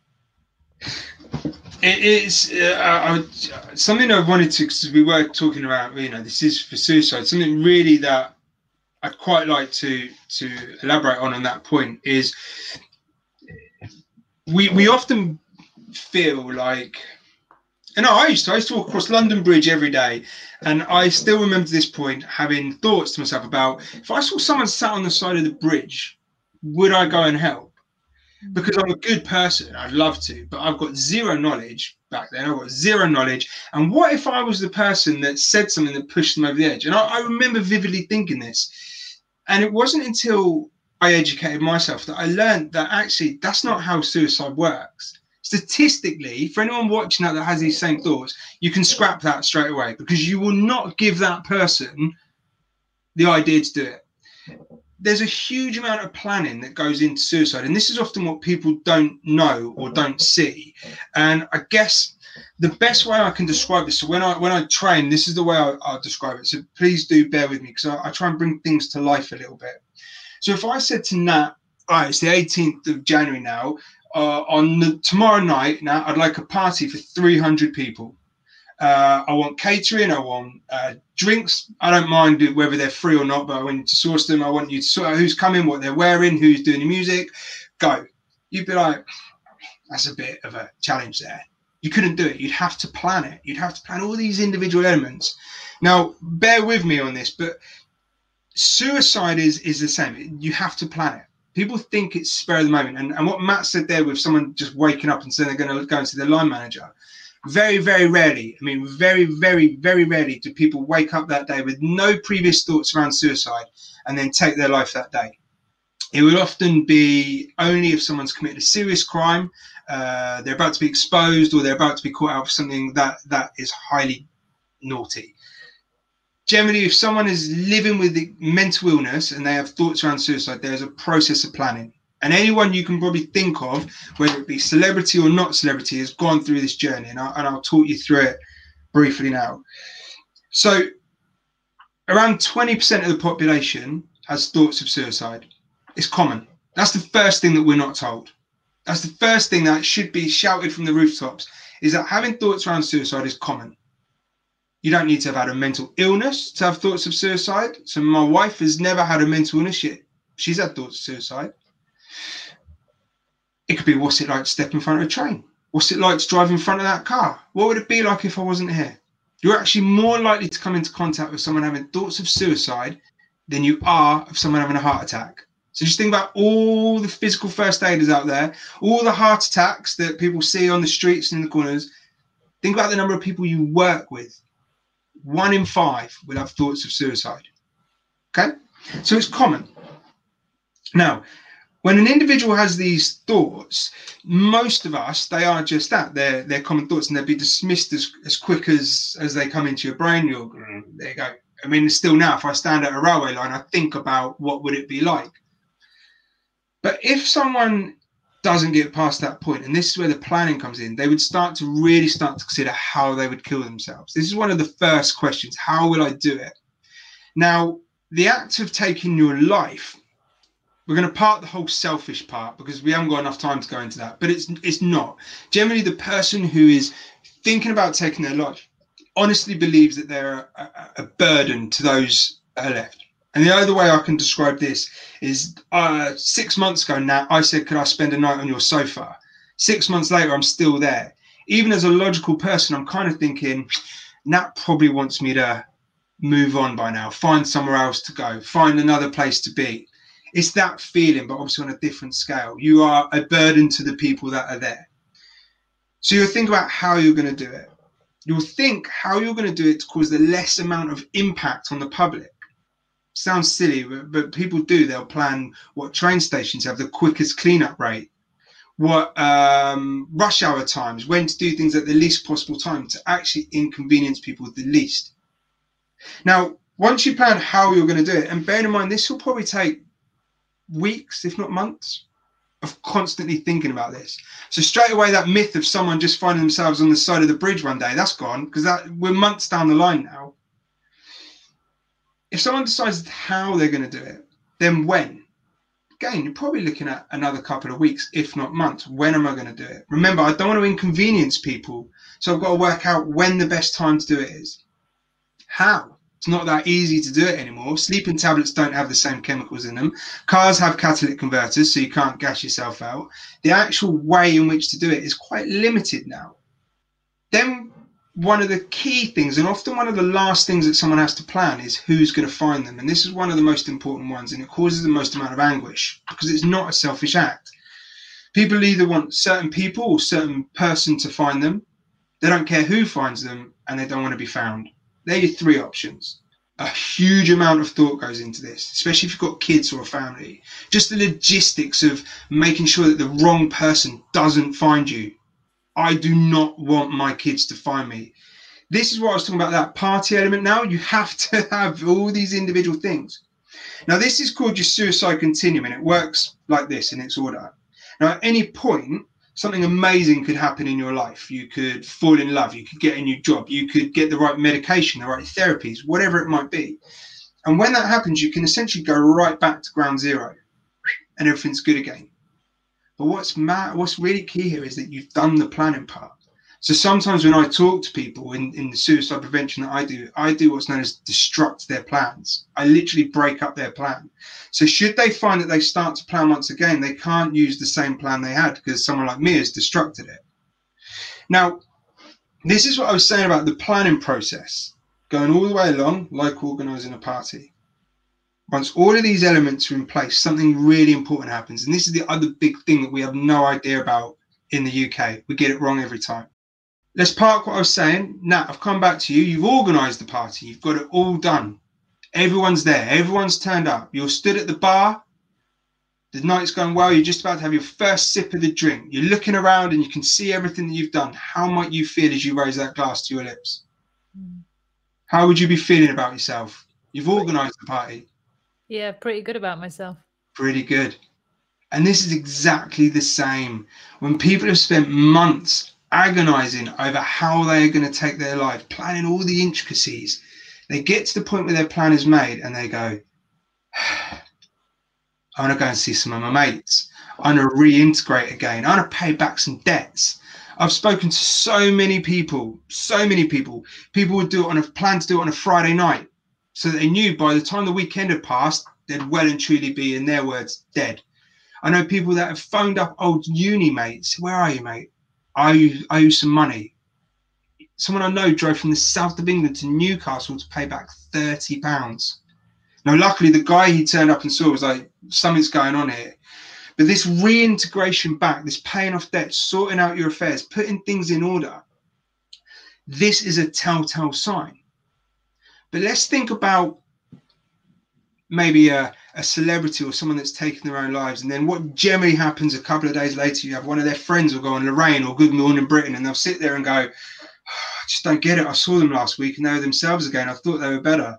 It is uh, I, something I wanted to, because we were talking about, you know, this is for suicide. Something really that I'd quite like to to elaborate on on that point is we we often feel like, and I used to I used to walk across London Bridge every day, and I still remember this point having thoughts to myself about if I saw someone sat on the side of the bridge, would I go and help? Because I'm a good person, I'd love to, but I've got zero knowledge back then. I've got zero knowledge. And what if I was the person that said something that pushed them over the edge? And I, I remember vividly thinking this. And it wasn't until I educated myself that I learned that actually that's not how suicide works. Statistically, for anyone watching that that has these same thoughts, you can scrap that straight away because you will not give that person the idea to do it there's a huge amount of planning that goes into suicide and this is often what people don't know or don't see. And i guess the best way i can describe this so when i when i train this is the way I, i'll describe it so please do bear with me because I, I try and bring things to life a little bit. So if i said to nat all right it's the 18th of january now uh, on the, tomorrow night now i'd like a party for 300 people uh, I want catering. I want uh, drinks. I don't mind whether they're free or not, but I want you to source them. I want you to sort out who's coming, what they're wearing, who's doing the music. Go. You'd be like, that's a bit of a challenge there. You couldn't do it. You'd have to plan it. You'd have to plan all these individual elements. Now, bear with me on this, but suicide is is the same. You have to plan it. People think it's spur of the moment, and, and what Matt said there with someone just waking up and saying they're going to go and see their line manager very very rarely i mean very very very rarely do people wake up that day with no previous thoughts around suicide and then take their life that day. It would often be only if someone's committed a serious crime uh, they're about to be exposed or they're about to be caught out for something that that is highly naughty. Generally if someone is living with mental illness and they have thoughts around suicide there's a process of planning and anyone you can probably think of, whether it be celebrity or not celebrity, has gone through this journey. And, I, and I'll talk you through it briefly now. So, around 20% of the population has thoughts of suicide. It's common. That's the first thing that we're not told. That's the first thing that should be shouted from the rooftops is that having thoughts around suicide is common. You don't need to have had a mental illness to have thoughts of suicide. So, my wife has never had a mental illness yet. She's had thoughts of suicide. It could be what's it like to step in front of a train? What's it like to drive in front of that car? What would it be like if I wasn't here? You're actually more likely to come into contact with someone having thoughts of suicide than you are of someone having a heart attack. So just think about all the physical first aiders out there, all the heart attacks that people see on the streets and in the corners. Think about the number of people you work with. One in five will have thoughts of suicide. Okay? So it's common. Now, when an individual has these thoughts, most of us they are just that they're they're common thoughts and they'll be dismissed as, as quick as as they come into your brain. You're "Mm, there you go. I mean, still now, if I stand at a railway line, I think about what would it be like. But if someone doesn't get past that point, and this is where the planning comes in, they would start to really start to consider how they would kill themselves. This is one of the first questions: How will I do it? Now, the act of taking your life, we're going to part the whole selfish part because we haven't got enough time to go into that. But it's it's not. Generally, the person who is thinking about taking their life honestly believes that they're a, a burden to those are left. And the other way I can describe this is uh, six months ago now, I said, Could I spend a night on your sofa? Six months later, I'm still there. Even as a logical person, I'm kind of thinking, Nat probably wants me to move on by now, find somewhere else to go, find another place to be. It's that feeling, but obviously on a different scale. You are a burden to the people that are there. So you'll think about how you're going to do it. You'll think how you're going to do it to cause the less amount of impact on the public. Sounds silly, but, but people do. They'll plan what train stations have the quickest cleanup rate, what um, rush hour times, when to do things at the least possible time to actually inconvenience people the least. Now, once you plan how you're going to do it, and bear in mind, this will probably take weeks, if not months, of constantly thinking about this. So straight away, that myth of someone just finding themselves on the side of the bridge one day, that's gone because that we're months down the line now. If someone decides how they're going to do it, then when? Again, you're probably looking at another couple of weeks, if not months. When am I going to do it? Remember, I don't want to inconvenience people. So I've got to work out when the best time to do it is. How? It's not that easy to do it anymore. Sleeping tablets don't have the same chemicals in them. Cars have catalytic converters, so you can't gas yourself out. The actual way in which to do it is quite limited now. Then, one of the key things, and often one of the last things that someone has to plan, is who's going to find them. And this is one of the most important ones, and it causes the most amount of anguish because it's not a selfish act. People either want certain people or certain person to find them. They don't care who finds them, and they don't want to be found. They're your three options. A huge amount of thought goes into this, especially if you've got kids or a family. Just the logistics of making sure that the wrong person doesn't find you. I do not want my kids to find me. This is what I was talking about that party element now. You have to have all these individual things. Now, this is called your suicide continuum, and it works like this in its order. Now, at any point, something amazing could happen in your life. You could fall in love, you could get a new job, you could get the right medication, the right therapies, whatever it might be. And when that happens, you can essentially go right back to ground zero and everything's good again. But what's ma- what's really key here is that you've done the planning part. So sometimes when I talk to people in, in the suicide prevention that I do, I do what's known as destruct their plans. I literally break up their plan. So should they find that they start to plan once again, they can't use the same plan they had because someone like me has destructed it. Now, this is what I was saying about the planning process, going all the way along, like organizing a party. Once all of these elements are in place, something really important happens. And this is the other big thing that we have no idea about in the UK. We get it wrong every time let's park what I was saying. Now I've come back to you. You've organised the party. You've got it all done. Everyone's there. Everyone's turned up. You're stood at the bar. The night's going well. You're just about to have your first sip of the drink. You're looking around and you can see everything that you've done. How might you feel as you raise that glass to your lips? How would you be feeling about yourself? You've organised the party. Yeah, pretty good about myself. Pretty good. And this is exactly the same. When people have spent months agonizing over how they are going to take their life, planning all the intricacies. They get to the point where their plan is made and they go, I want to go and see some of my mates. I want to reintegrate again. I want to pay back some debts. I've spoken to so many people, so many people. People would do it on a plan to do it on a Friday night. So they knew by the time the weekend had passed, they'd well and truly be, in their words, dead. I know people that have phoned up old uni mates. Where are you, mate? I owe, owe some money. Someone I know drove from the south of England to Newcastle to pay back thirty pounds. Now, luckily, the guy he turned up and saw was like, something's going on here. But this reintegration back, this paying off debt, sorting out your affairs, putting things in order, this is a telltale sign. But let's think about maybe a, a celebrity or someone that's taken their own lives. And then what generally happens a couple of days later, you have one of their friends will go on Lorraine or Good Morning Britain and they'll sit there and go, oh, I just don't get it. I saw them last week and they were themselves again. I thought they were better.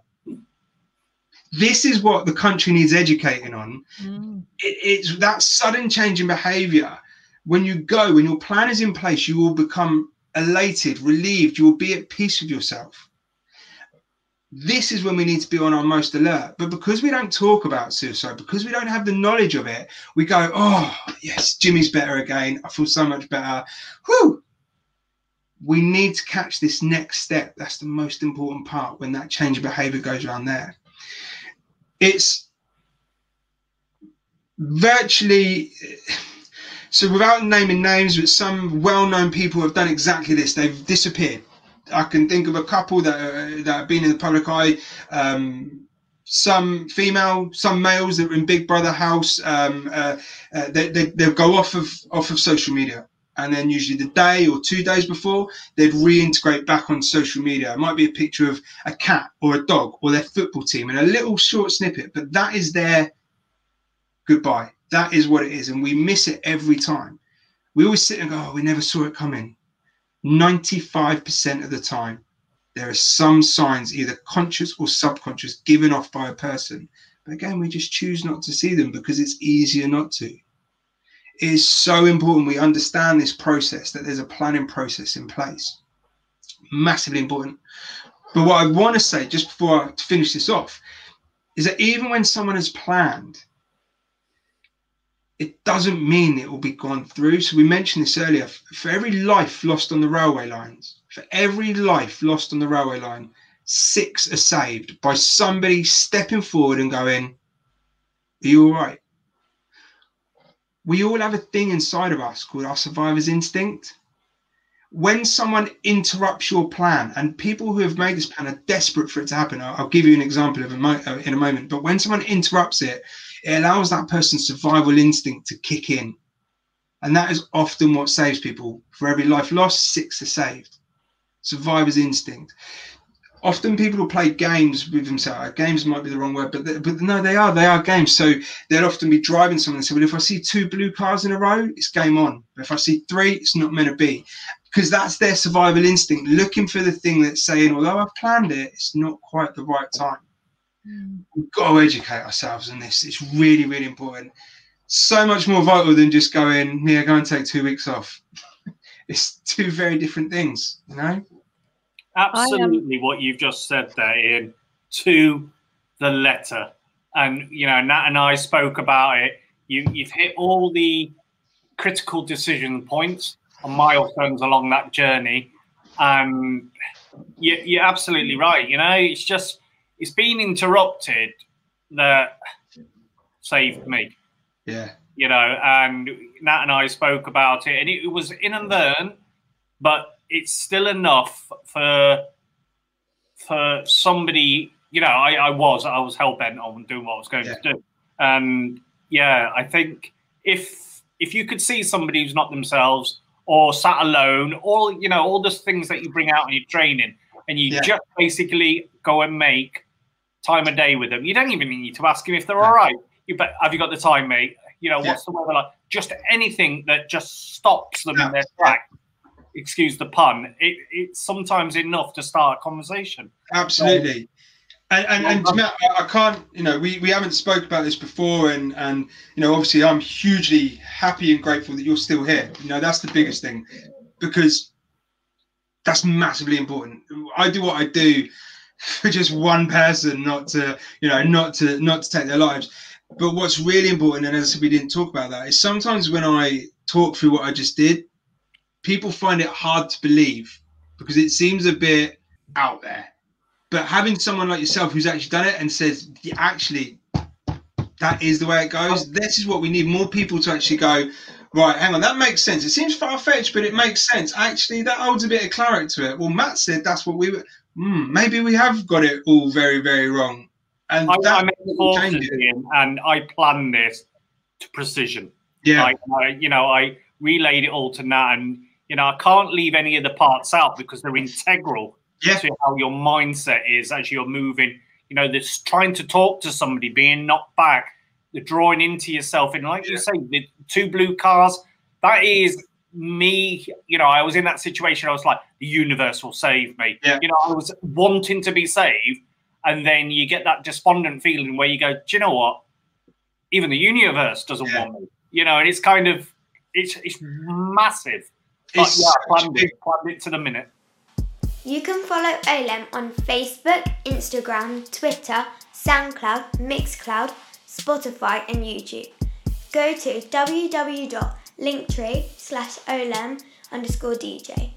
This is what the country needs educating on. Mm. It, it's that sudden change in behavior. When you go, when your plan is in place, you will become elated, relieved, you will be at peace with yourself this is when we need to be on our most alert. But because we don't talk about suicide, because we don't have the knowledge of it, we go, oh, yes, Jimmy's better again. I feel so much better. Whew. We need to catch this next step. That's the most important part when that change of behavior goes around there. It's virtually so without naming names, but some well-known people have done exactly this. They've disappeared I can think of a couple that are, that have been in the public eye. Um, some female, some males that are in Big Brother house. Um, uh, uh, they, they they'll go off of off of social media, and then usually the day or two days before, they'd reintegrate back on social media. It might be a picture of a cat or a dog or their football team, and a little short snippet, but that is their goodbye. That is what it is, and we miss it every time. We always sit and go, "Oh, we never saw it coming." 95% of the time, there are some signs, either conscious or subconscious, given off by a person. But again, we just choose not to see them because it's easier not to. It is so important we understand this process, that there's a planning process in place. Massively important. But what I want to say, just before I finish this off, is that even when someone has planned, it doesn't mean it will be gone through. So we mentioned this earlier. For every life lost on the railway lines, for every life lost on the railway line, six are saved by somebody stepping forward and going, Are you all right? We all have a thing inside of us called our survivor's instinct. When someone interrupts your plan, and people who have made this plan are desperate for it to happen, I'll, give you an example of a mo- uh, in a moment. But when someone interrupts it, it allows that person's survival instinct to kick in. And that is often what saves people. For every life lost, six are saved. Survivor's instinct. Often people will play games with themselves. Uh, games might be the wrong word, but they, but no, they are. They are games. So they'll often be driving someone and say, "Well, if I see two blue cars in a row, it's game on. But if I see three, it's not meant to be." Because that's their survival instinct, looking for the thing that's saying, "Although I've planned it, it's not quite the right time." Mm. We've got to educate ourselves in this. It's really, really important. So much more vital than just going, yeah, go and take two weeks off. it's two very different things, you know? Absolutely, what you've just said there, Ian, to the letter. And, you know, Nat and I spoke about it. You, you've hit all the critical decision points and milestones along that journey. And you, you're absolutely right. You know, it's just it's been interrupted that saved me. Yeah. You know, and Nat and I spoke about it, and it, was in and then, but it's still enough for for somebody. You know, I, I was I was hell bent on doing what I was going yeah. to do, and yeah, I think if if you could see somebody who's not themselves or sat alone, all you know, all those things that you bring out in your training, and you yeah. just basically go and make time of day with them. You don't even need to ask them if they're all right. You bet. Have you got the time, mate? You know, what's the weather like? Just anything that just stops them yeah. in their track. Excuse the pun. It, it's sometimes enough to start a conversation. Absolutely. and and, and Matt, I can't, you know, we, we haven't spoke about this before, and and you know, obviously, I'm hugely happy and grateful that you're still here. You know, that's the biggest thing, because that's massively important. I do what I do for just one person not to you know not to not to take their lives. But what's really important and as we didn't talk about that is sometimes when i talk through what i just did people find it hard to believe because it seems a bit out there. But having someone like yourself who's actually done it and says actually that is the way it goes this is what we need more people to actually go right hang on that makes sense. It seems far-fetched but it makes sense. Actually that holds a bit of clarity to it. Well matt said that's what we were hmm, maybe we have got it all very, very wrong. And I, that in, and I planned this to precision. Yeah. Like, I, you know, I relayed it all to Nat, and you know, I can't leave any of the parts out because they're integral yeah. to how your mindset is as you're moving. You know, this trying to talk to somebody, being knocked back, the drawing into yourself, and like yeah. you say, the two blue cars. That is me, you know, I was in that situation. I was like, the universe will save me. Yeah. You know, I was wanting to be saved. And then you get that despondent feeling where you go, do you know what? Even the universe doesn't yeah. want me. You know, and it's kind of, it's it's massive. But it's yeah, planned it, planned it to the minute. You can follow Olem on Facebook, Instagram, Twitter, SoundCloud, Mixcloud, Spotify, and YouTube. Go to www.linktree slash olem underscore DJ.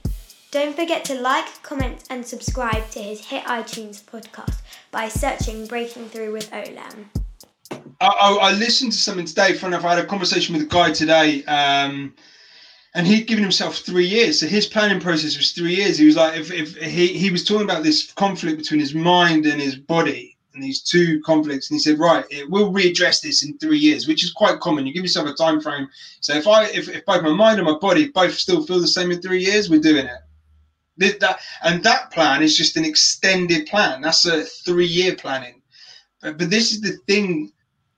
Don't forget to like, comment, and subscribe to his hit iTunes podcast by searching Breaking Through with Olem. I, I, I listened to something today. Funny enough, I had a conversation with a guy today, um, and he'd given himself three years. So his planning process was three years. He was like, if, if he he was talking about this conflict between his mind and his body, and these two conflicts, and he said, right, it will readdress this in three years, which is quite common. You give yourself a time frame. So if I if, if both my mind and my body both still feel the same in three years, we're doing it. That and that plan is just an extended plan. That's a three-year planning. But, but this is the thing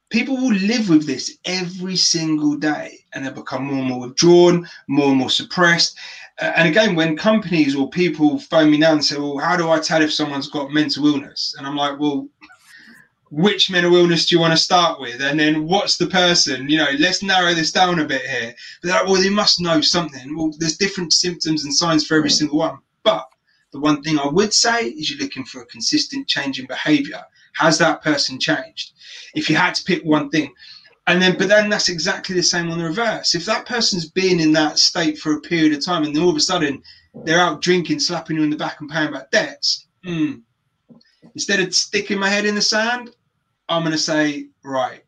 people will live with this every single day and they'll become more and more withdrawn, more and more suppressed. Uh, and again, when companies or people phone me now and say, Well, how do I tell if someone's got mental illness? And I'm like, Well, which mental illness do you want to start with? And then what's the person? You know, let's narrow this down a bit here. But like, well, they must know something. Well, there's different symptoms and signs for every single one. But the one thing I would say is you're looking for a consistent change in behavior. Has that person changed? If you had to pick one thing, and then, but then that's exactly the same on the reverse. If that person's been in that state for a period of time and then all of a sudden they're out drinking, slapping you in the back and paying back debts, mm, instead of sticking my head in the sand, I'm going to say, right,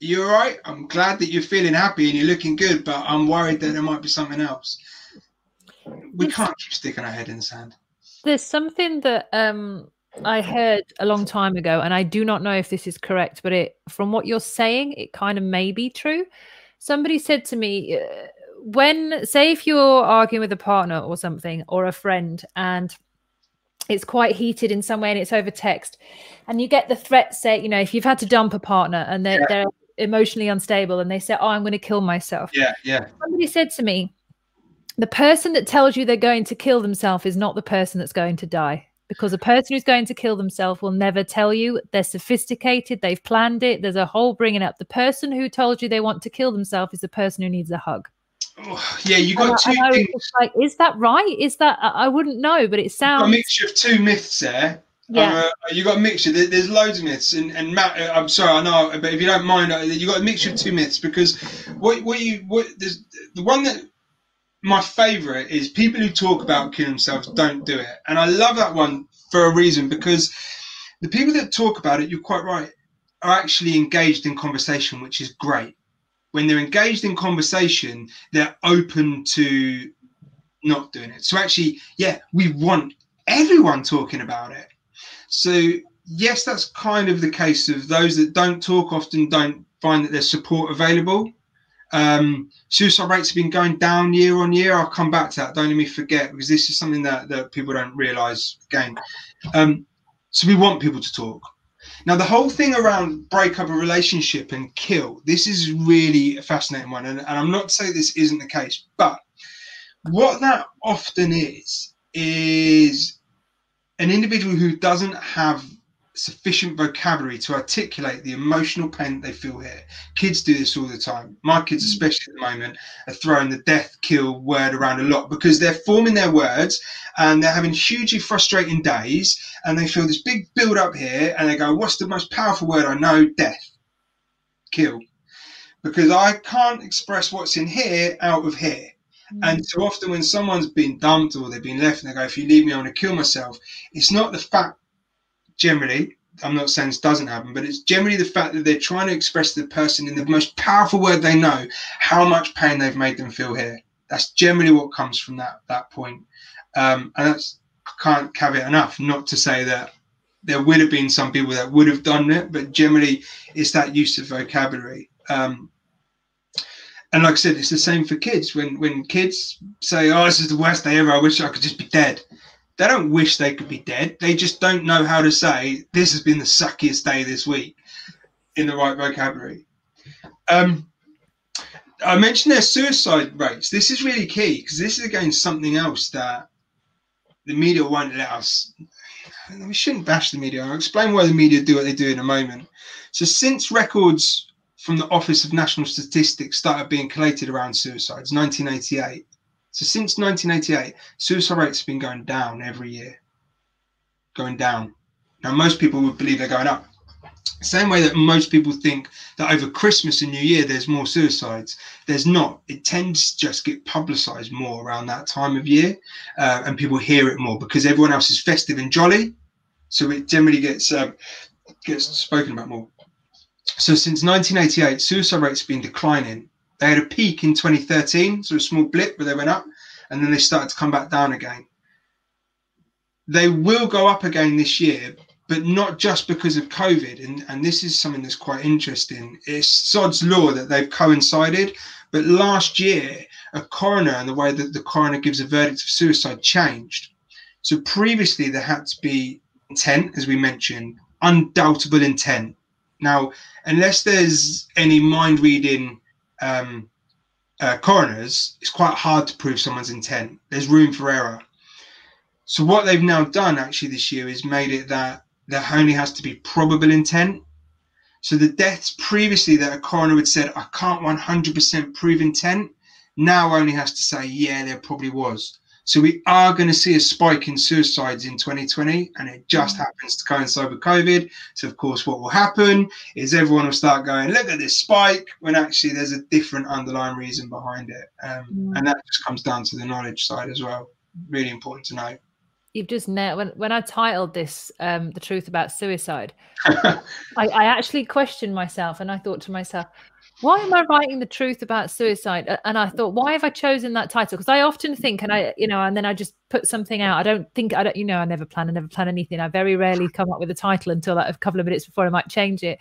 you're right. I'm glad that you're feeling happy and you're looking good, but I'm worried that there might be something else. We can't keep sticking our head in the sand. There's something that um, I heard a long time ago, and I do not know if this is correct, but it from what you're saying, it kind of may be true. Somebody said to me, uh, when say if you're arguing with a partner or something or a friend, and it's quite heated in some way and it's over text, and you get the threat say, you know, if you've had to dump a partner and they're, yeah. they're emotionally unstable and they say, Oh, I'm going to kill myself. Yeah, yeah. Somebody said to me, the person that tells you they're going to kill themselves is not the person that's going to die because a person who's going to kill themselves will never tell you they're sophisticated they've planned it there's a whole bringing up the person who told you they want to kill themselves is the person who needs a hug oh, yeah you got and two I, things like is that right is that i wouldn't know but it sounds a mixture of two myths there yeah. Uh, you got a mixture. there's loads of myths, and, and Matt, uh, I'm sorry, I know, but if you don't mind, uh, you got a mixture of two myths because what what you what there's the one that my favorite is people who talk about killing themselves don't do it. And I love that one for a reason because the people that talk about it, you're quite right, are actually engaged in conversation, which is great. When they're engaged in conversation, they're open to not doing it. So actually, yeah, we want everyone talking about it. So yes, that's kind of the case of those that don't talk often don't find that there's support available. Um, suicide rates have been going down year on year. I'll come back to that. Don't let me forget because this is something that, that people don't realise again. Um, so we want people to talk. Now, the whole thing around break up a relationship and kill, this is really a fascinating one. And, and I'm not saying this isn't the case, but what that often is, is an individual who doesn't have sufficient vocabulary to articulate the emotional pain they feel here. Kids do this all the time. My kids, mm. especially at the moment, are throwing the death kill word around a lot because they're forming their words and they're having hugely frustrating days and they feel this big build up here and they go, What's the most powerful word I know? Death. Kill. Because I can't express what's in here out of here. Mm. And so often when someone's been dumped or they've been left and they go, if you leave me, I'm going to kill myself, it's not the fact generally, I'm not saying this doesn't happen, but it's generally the fact that they're trying to express to the person in the most powerful word they know how much pain they've made them feel here. That's generally what comes from that that point. Um, and that's I can't caveat enough not to say that there would have been some people that would have done it, but generally it's that use of vocabulary. Um, and like I said, it's the same for kids. When when kids say, "Oh, this is the worst day ever. I wish I could just be dead," they don't wish they could be dead. They just don't know how to say this has been the suckiest day this week in the right vocabulary. Um, I mentioned their suicide rates. This is really key because this is again something else that the media won't let us. We shouldn't bash the media. I'll explain why the media do what they do in a moment. So, since records from the Office of National Statistics started being collated around suicides, 1988, So since 1988, suicide rates have been going down every year. Going down. Now most people would believe they're going up. Same way that most people think that over Christmas and New Year there's more suicides. There's not. It tends to just get publicised more around that time of year, uh, and people hear it more because everyone else is festive and jolly. So it generally gets uh, gets spoken about more. So since 1988, suicide rates have been declining. They had a peak in 2013, so a small blip where they went up, and then they started to come back down again. They will go up again this year, but not just because of COVID. And, and this is something that's quite interesting. It's Sod's law that they've coincided. But last year, a coroner and the way that the coroner gives a verdict of suicide changed. So previously, there had to be intent, as we mentioned, undoubtable intent. Now, unless there's any mind reading um, uh, coroners, it's quite hard to prove someone's intent. There's room for error. So what they've now done actually this year is made it that there only has to be probable intent. So the deaths previously that a coroner had said, I can't 100% prove intent, now only has to say, yeah, there probably was. So we are going to see a spike in suicides in 2020, and it just happens to coincide with COVID. So of course, what will happen is everyone will start going, "Look at this spike," when actually there's a different underlying reason behind it, um, and that just comes down to the knowledge side as well. Really important to know. You've just nailed when when I titled this um, "The Truth About Suicide," I, I actually questioned myself, and I thought to myself, why am I writing the truth about suicide? And I thought, why have I chosen that title? Because I often think, and I, you know, and then I just put something out. I don't think, I don't, you know, I never plan, I never plan anything. I very rarely come up with a title until like a couple of minutes before I might change it.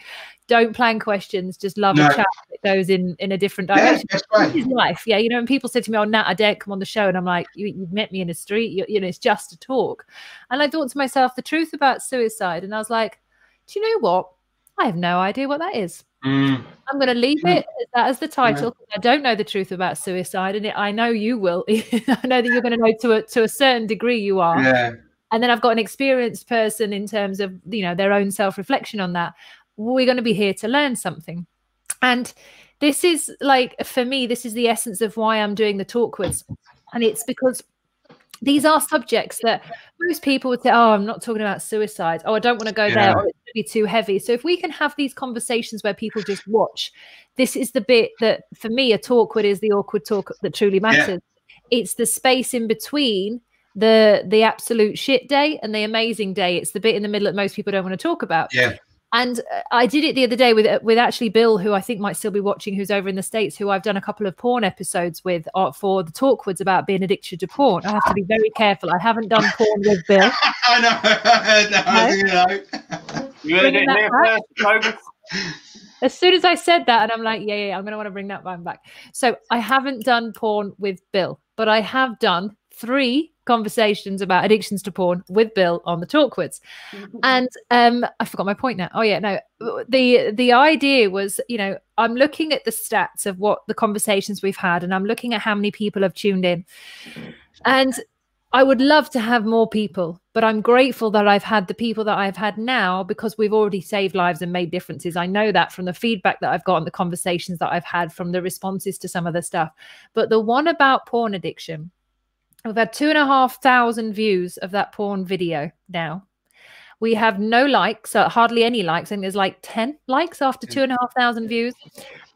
Don't plan questions, just love No. a chat that goes in in a different Yeah, direction. that's right. This is life, yeah. You know, and people say to me, "Oh, Nat, I daren't come on the show," and I'm like, "You, you've met me in the street. You, you know, it's just a talk." And I thought to myself, the truth about suicide, and I was like, "Do you know what? I have no idea what that is." Mm, I'm going to leave Mm. it as that as the title. I don't know the truth about suicide, and it, I know you will. I know that you're going to know to a to a certain degree. You are, yeah, and then I've got an experienced person in terms of you know their own self reflection on that. We're going to be here to learn something, and this is like for me, this is the essence of why I'm doing the talkwards, and it's because these are subjects that most people would say, "Oh, I'm not talking about suicide. Oh, I don't want to go Yeah. there. Or it's going to be too heavy." So if we can have these conversations where people just watch, this is the bit that for me a talkward is the awkward talk that truly matters. It's the space in between the the absolute shit day and the amazing day. It's the bit in the middle that most people don't want to talk about. yeah, And uh, I did it the other day with uh, with actually Bill, who I think might still be watching, who's over in the states, who I've done a couple of porn episodes with uh, for the talkwards about being addicted to porn. I have to be very careful. I haven't done porn with Bill. I know, I know, I. You heard it that here back. first, As soon as I said that, and I'm like, yeah, yeah, I'm going to want to bring that one back. So I haven't done porn with Bill, but I have done three conversations about addictions to porn with Bill on the Talkwards. And um, I forgot my point now. Oh yeah, no. The the idea was, you know, I'm looking at the stats of what the conversations we've had, and I'm looking at how many people have tuned in. And I would love to have more people, but I'm grateful that I've had the people that I've had now because we've already saved lives and made differences. I know that from the feedback that I've got and the conversations that I've had from the responses to some of the stuff. But the one about porn addiction, we've had two and a half thousand views of that porn video now. We have no likes, uh, hardly any likes. I think there's like 10 likes after two and a half thousand views.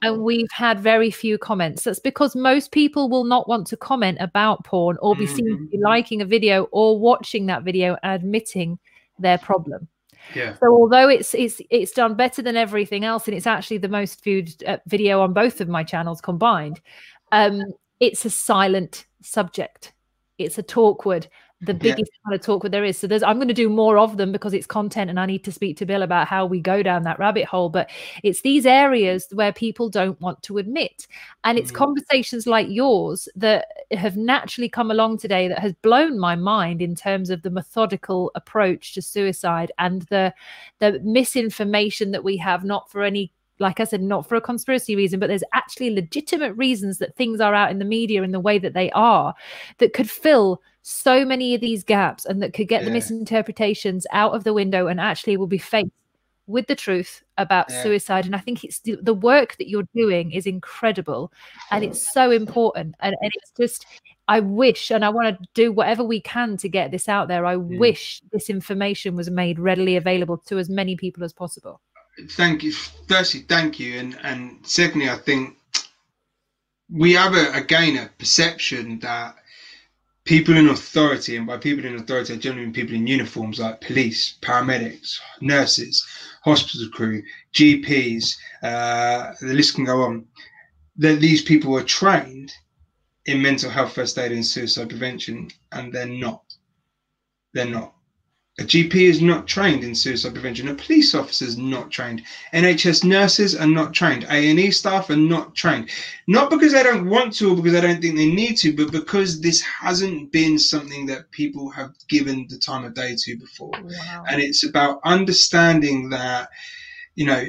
And we've had very few comments. That's because most people will not want to comment about porn or be seen to be liking a video or watching that video and admitting their problem. Yeah, So although it's it's it's done better than everything else, and it's actually the most viewed uh, video on both of my channels combined, um, it's a silent subject. It's a talkward, the Yeah. biggest kind of talkward there is. So there's I'm going to do more of them because it's content, and I need to speak to Bill about how we go down that rabbit hole. But it's these areas where people don't want to admit, and it's Mhm. conversations like yours that have naturally come along today that has blown my mind in terms of the methodical approach to suicide and the the misinformation that we have not for any like I said, not for a conspiracy reason, but there's actually legitimate reasons that things are out in the media in the way that they are that could fill so many of these gaps and that could get the misinterpretations out of the window and actually will be faced with the truth about Yeah. suicide. And I think it's the, the work that you're doing is incredible and it's so important. And, and it's just, I wish, and I want to do whatever we can to get this out there. I Mm. wish this information was made readily available to as many people as possible. Thank you firstly thank you and and secondly i think we have a again a perception that people in authority and by people in authority i generally mean people in uniforms like police paramedics nurses hospital crew gps uh, the list can go on that these people are trained in mental health first aid and suicide prevention and they're not. They're not a GP is not trained in suicide prevention. A police officer is not trained. NHS nurses are not trained. A&E staff are not trained. Not because they don't want to or because they don't think they need to, but because this hasn't been something that people have given the time of day to before. Wow. And it's about understanding that, you know,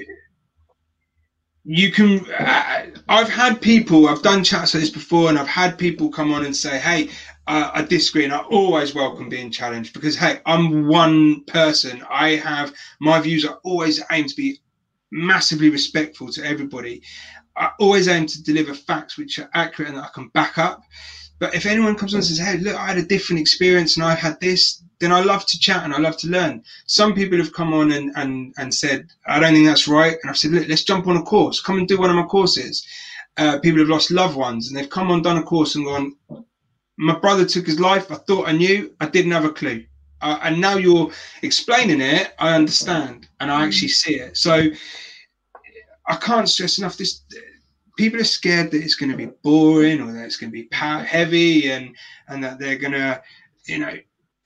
you can. Uh, I've had people, I've done chats like this before, and I've had people come on and say, hey, uh, I disagree, and I always welcome being challenged because, hey, I'm one person. I have my views are always aim to be massively respectful to everybody. I always aim to deliver facts which are accurate and that I can back up. But if anyone comes on and says, hey, look, I had a different experience and I had this, then I love to chat and I love to learn. Some people have come on and, and, and said, I don't think that's right. And I've said, look, let's jump on a course. Come and do one of my courses. Uh, people have lost loved ones and they've come on, done a course and gone, my brother took his life. I thought I knew. I didn't have a clue. Uh, and now you're explaining it. I understand and I actually see it. So I can't stress enough this. People are scared that it's going to be boring or that it's going to be power heavy and and that they're going to, you know,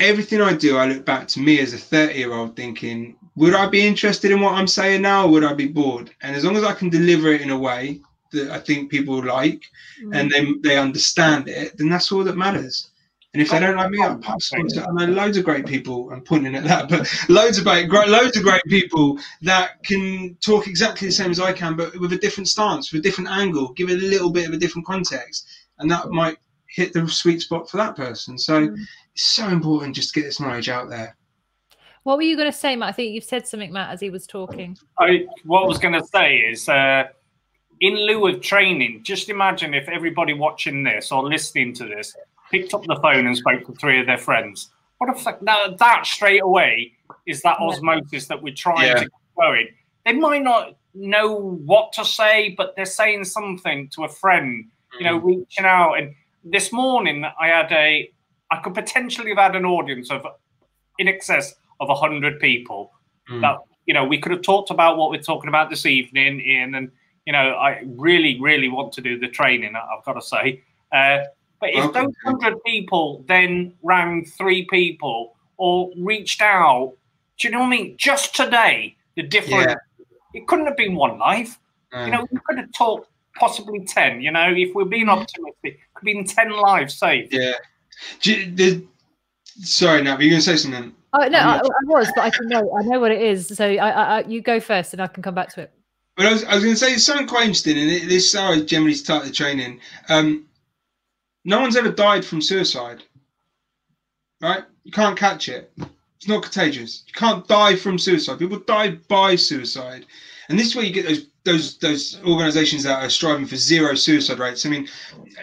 everything I do, I look back to me as a 30 year old thinking, would I be interested in what I'm saying now or would I be bored? And as long as I can deliver it in a way that I think people like and mm. they, they understand it, then that's all that matters. And if they oh, don't like me, I'll pass on to. I know loads of great people. I'm pointing at that, but loads of great, great, loads of great people that can talk exactly the same as I can, but with a different stance, with a different angle, give it a little bit of a different context, and that mm. might hit the sweet spot for that person. So mm. it's so important just to get this knowledge out there. What were you going to say, Matt? I think you've said something, Matt, as he was talking. I, what I was going to say is, uh, in lieu of training, just imagine if everybody watching this or listening to this picked up the phone and spoke to three of their friends. What the fuck? Now, that straight away is that Yeah. osmosis that we're trying Yeah. to get going. They might not know what to say, but they're saying something to a friend, you know, reaching out. And this morning, I had a, I could potentially have had an audience of in excess of 100 people Mm. that you know we could have talked about what we're talking about this evening ian and you know i really really want to do the training I- i've got to say uh, but if Okay. those 100 people then rang three people or reached out do you know what i mean just today the difference it couldn't have been one life Um, you know we could have talked possibly 10 you know if we're being optimistic could have been 10 lives saved yeah. You- the, sorry, Nat, were you going to say something? Oh no, I, I was, but I can know. I know what it is. So I, I, I, you go first, and I can come back to it. But I was, I was going to say something quite interesting, and this is how I generally start the training. Um, no one's ever died from suicide, right? You can't catch it. It's not contagious. You can't die from suicide. People die by suicide, and this is where you get those those those organisations that are striving for zero suicide rates. I mean,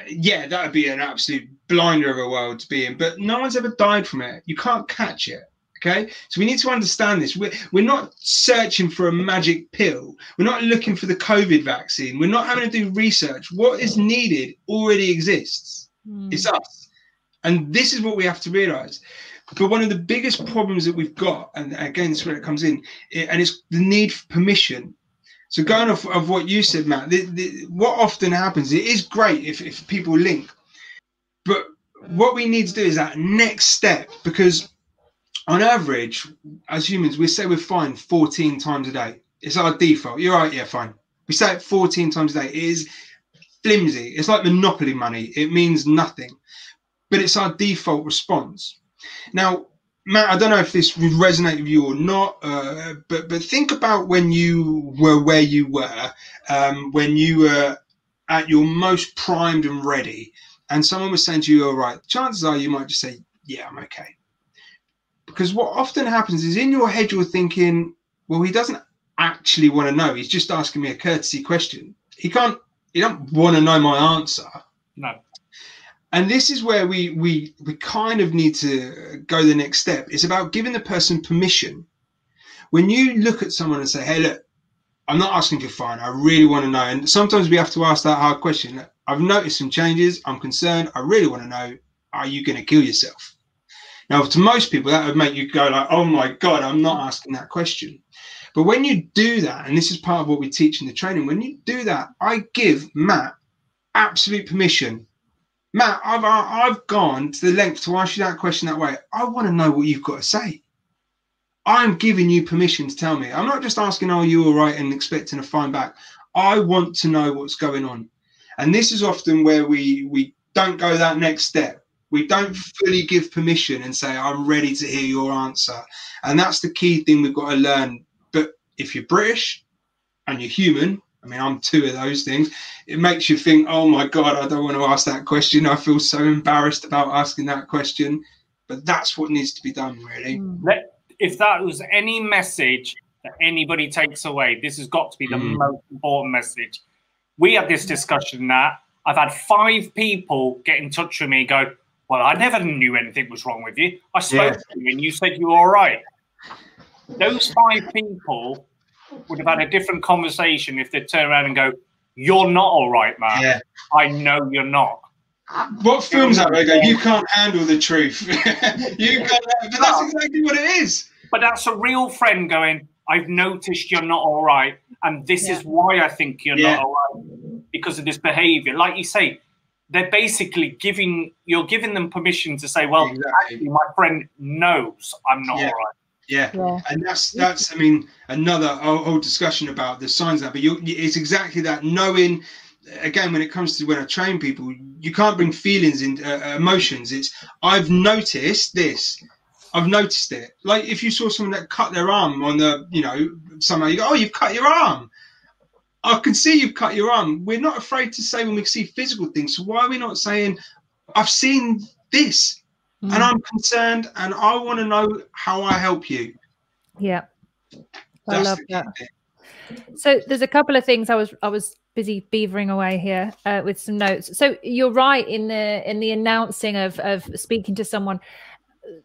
yeah, that would be an absolute blinder of a world to be in, but no one's ever died from it. You can't catch it. Okay, so we need to understand this. We're, we're not searching for a magic pill. We're not looking for the COVID vaccine. We're not having to do research. What is needed already exists. Hmm. It's us. And this is what we have to realize. But one of the biggest problems that we've got, and again, this is where it comes in, and it's the need for permission. So going off of what you said, Matt, the, the, what often happens, it is great if, if people link, but what we need to do is that next step because on average, as humans, we say we're fine 14 times a day. It's our default. You're right, yeah, fine. We say it 14 times a day. It is flimsy. It's like monopoly money. It means nothing, but it's our default response. Now, Matt, I don't know if this would resonate with you or not, uh, but but think about when you were where you were, um, when you were at your most primed and ready, and someone was saying to you, "All right," chances are you might just say, "Yeah, I'm okay." Because what often happens is in your head you're thinking, "Well, he doesn't actually want to know. He's just asking me a courtesy question. He can't. He don't want to know my answer." no and this is where we we we kind of need to go the next step. It's about giving the person permission. When you look at someone and say, "Hey, look, I'm not asking for fine. I really want to know." And sometimes we have to ask that hard question. I've noticed some changes. I'm concerned. I really want to know: Are you going to kill yourself? Now, to most people, that would make you go like, "Oh my god, I'm not asking that question." But when you do that, and this is part of what we teach in the training, when you do that, I give Matt absolute permission Matt, I've I've gone to the length to ask you that question that way. I want to know what you've got to say. I'm giving you permission to tell me. I'm not just asking, "Are you all right?" and expecting a fine back. I want to know what's going on, and this is often where we we don't go that next step. We don't fully give permission and say, "I'm ready to hear your answer," and that's the key thing we've got to learn. But if you're British and you're human, I mean, I'm two of those things. It makes you think, oh my God, I don't want to ask that question. I feel so embarrassed about asking that question. But that's what needs to be done, really. Hmm. If that was any message that anybody takes away, this has got to be the mm. most important message. We had this discussion that I've had five people get in touch with me go, Well, I never knew anything was wrong with you. I spoke yeah. to you and you said you were all right. Those five people would have had a different conversation if they turn around and go, "You're not all right, man. Yeah. I know you're not." What films are They go, "You can't handle the truth." you can't, but that's exactly what it is. But that's a real friend going. I've noticed you're not all right, and this yeah. is why I think you're yeah. not all right because of this behavior. Like you say, they're basically giving you're giving them permission to say, "Well, exactly. actually, my friend knows I'm not yeah. all right." Yeah. yeah. and that's that's I mean another whole discussion about the signs that, but you it's exactly that knowing. Again, when it comes to when I train people, you can't bring feelings and uh, emotions. It's I've noticed this. I've noticed it. Like if you saw someone that cut their arm on the, you know, somehow you go, oh, you've cut your arm. I can see you've cut your arm. We're not afraid to say when we see physical things. So why are we not saying, I've seen this? mm. and I'm concerned and I want to know how I help you. Yeah. I love that. So there's a couple of things I was I was busy beavering away here uh, with some notes. So you're right in the in the announcing of of speaking to someone.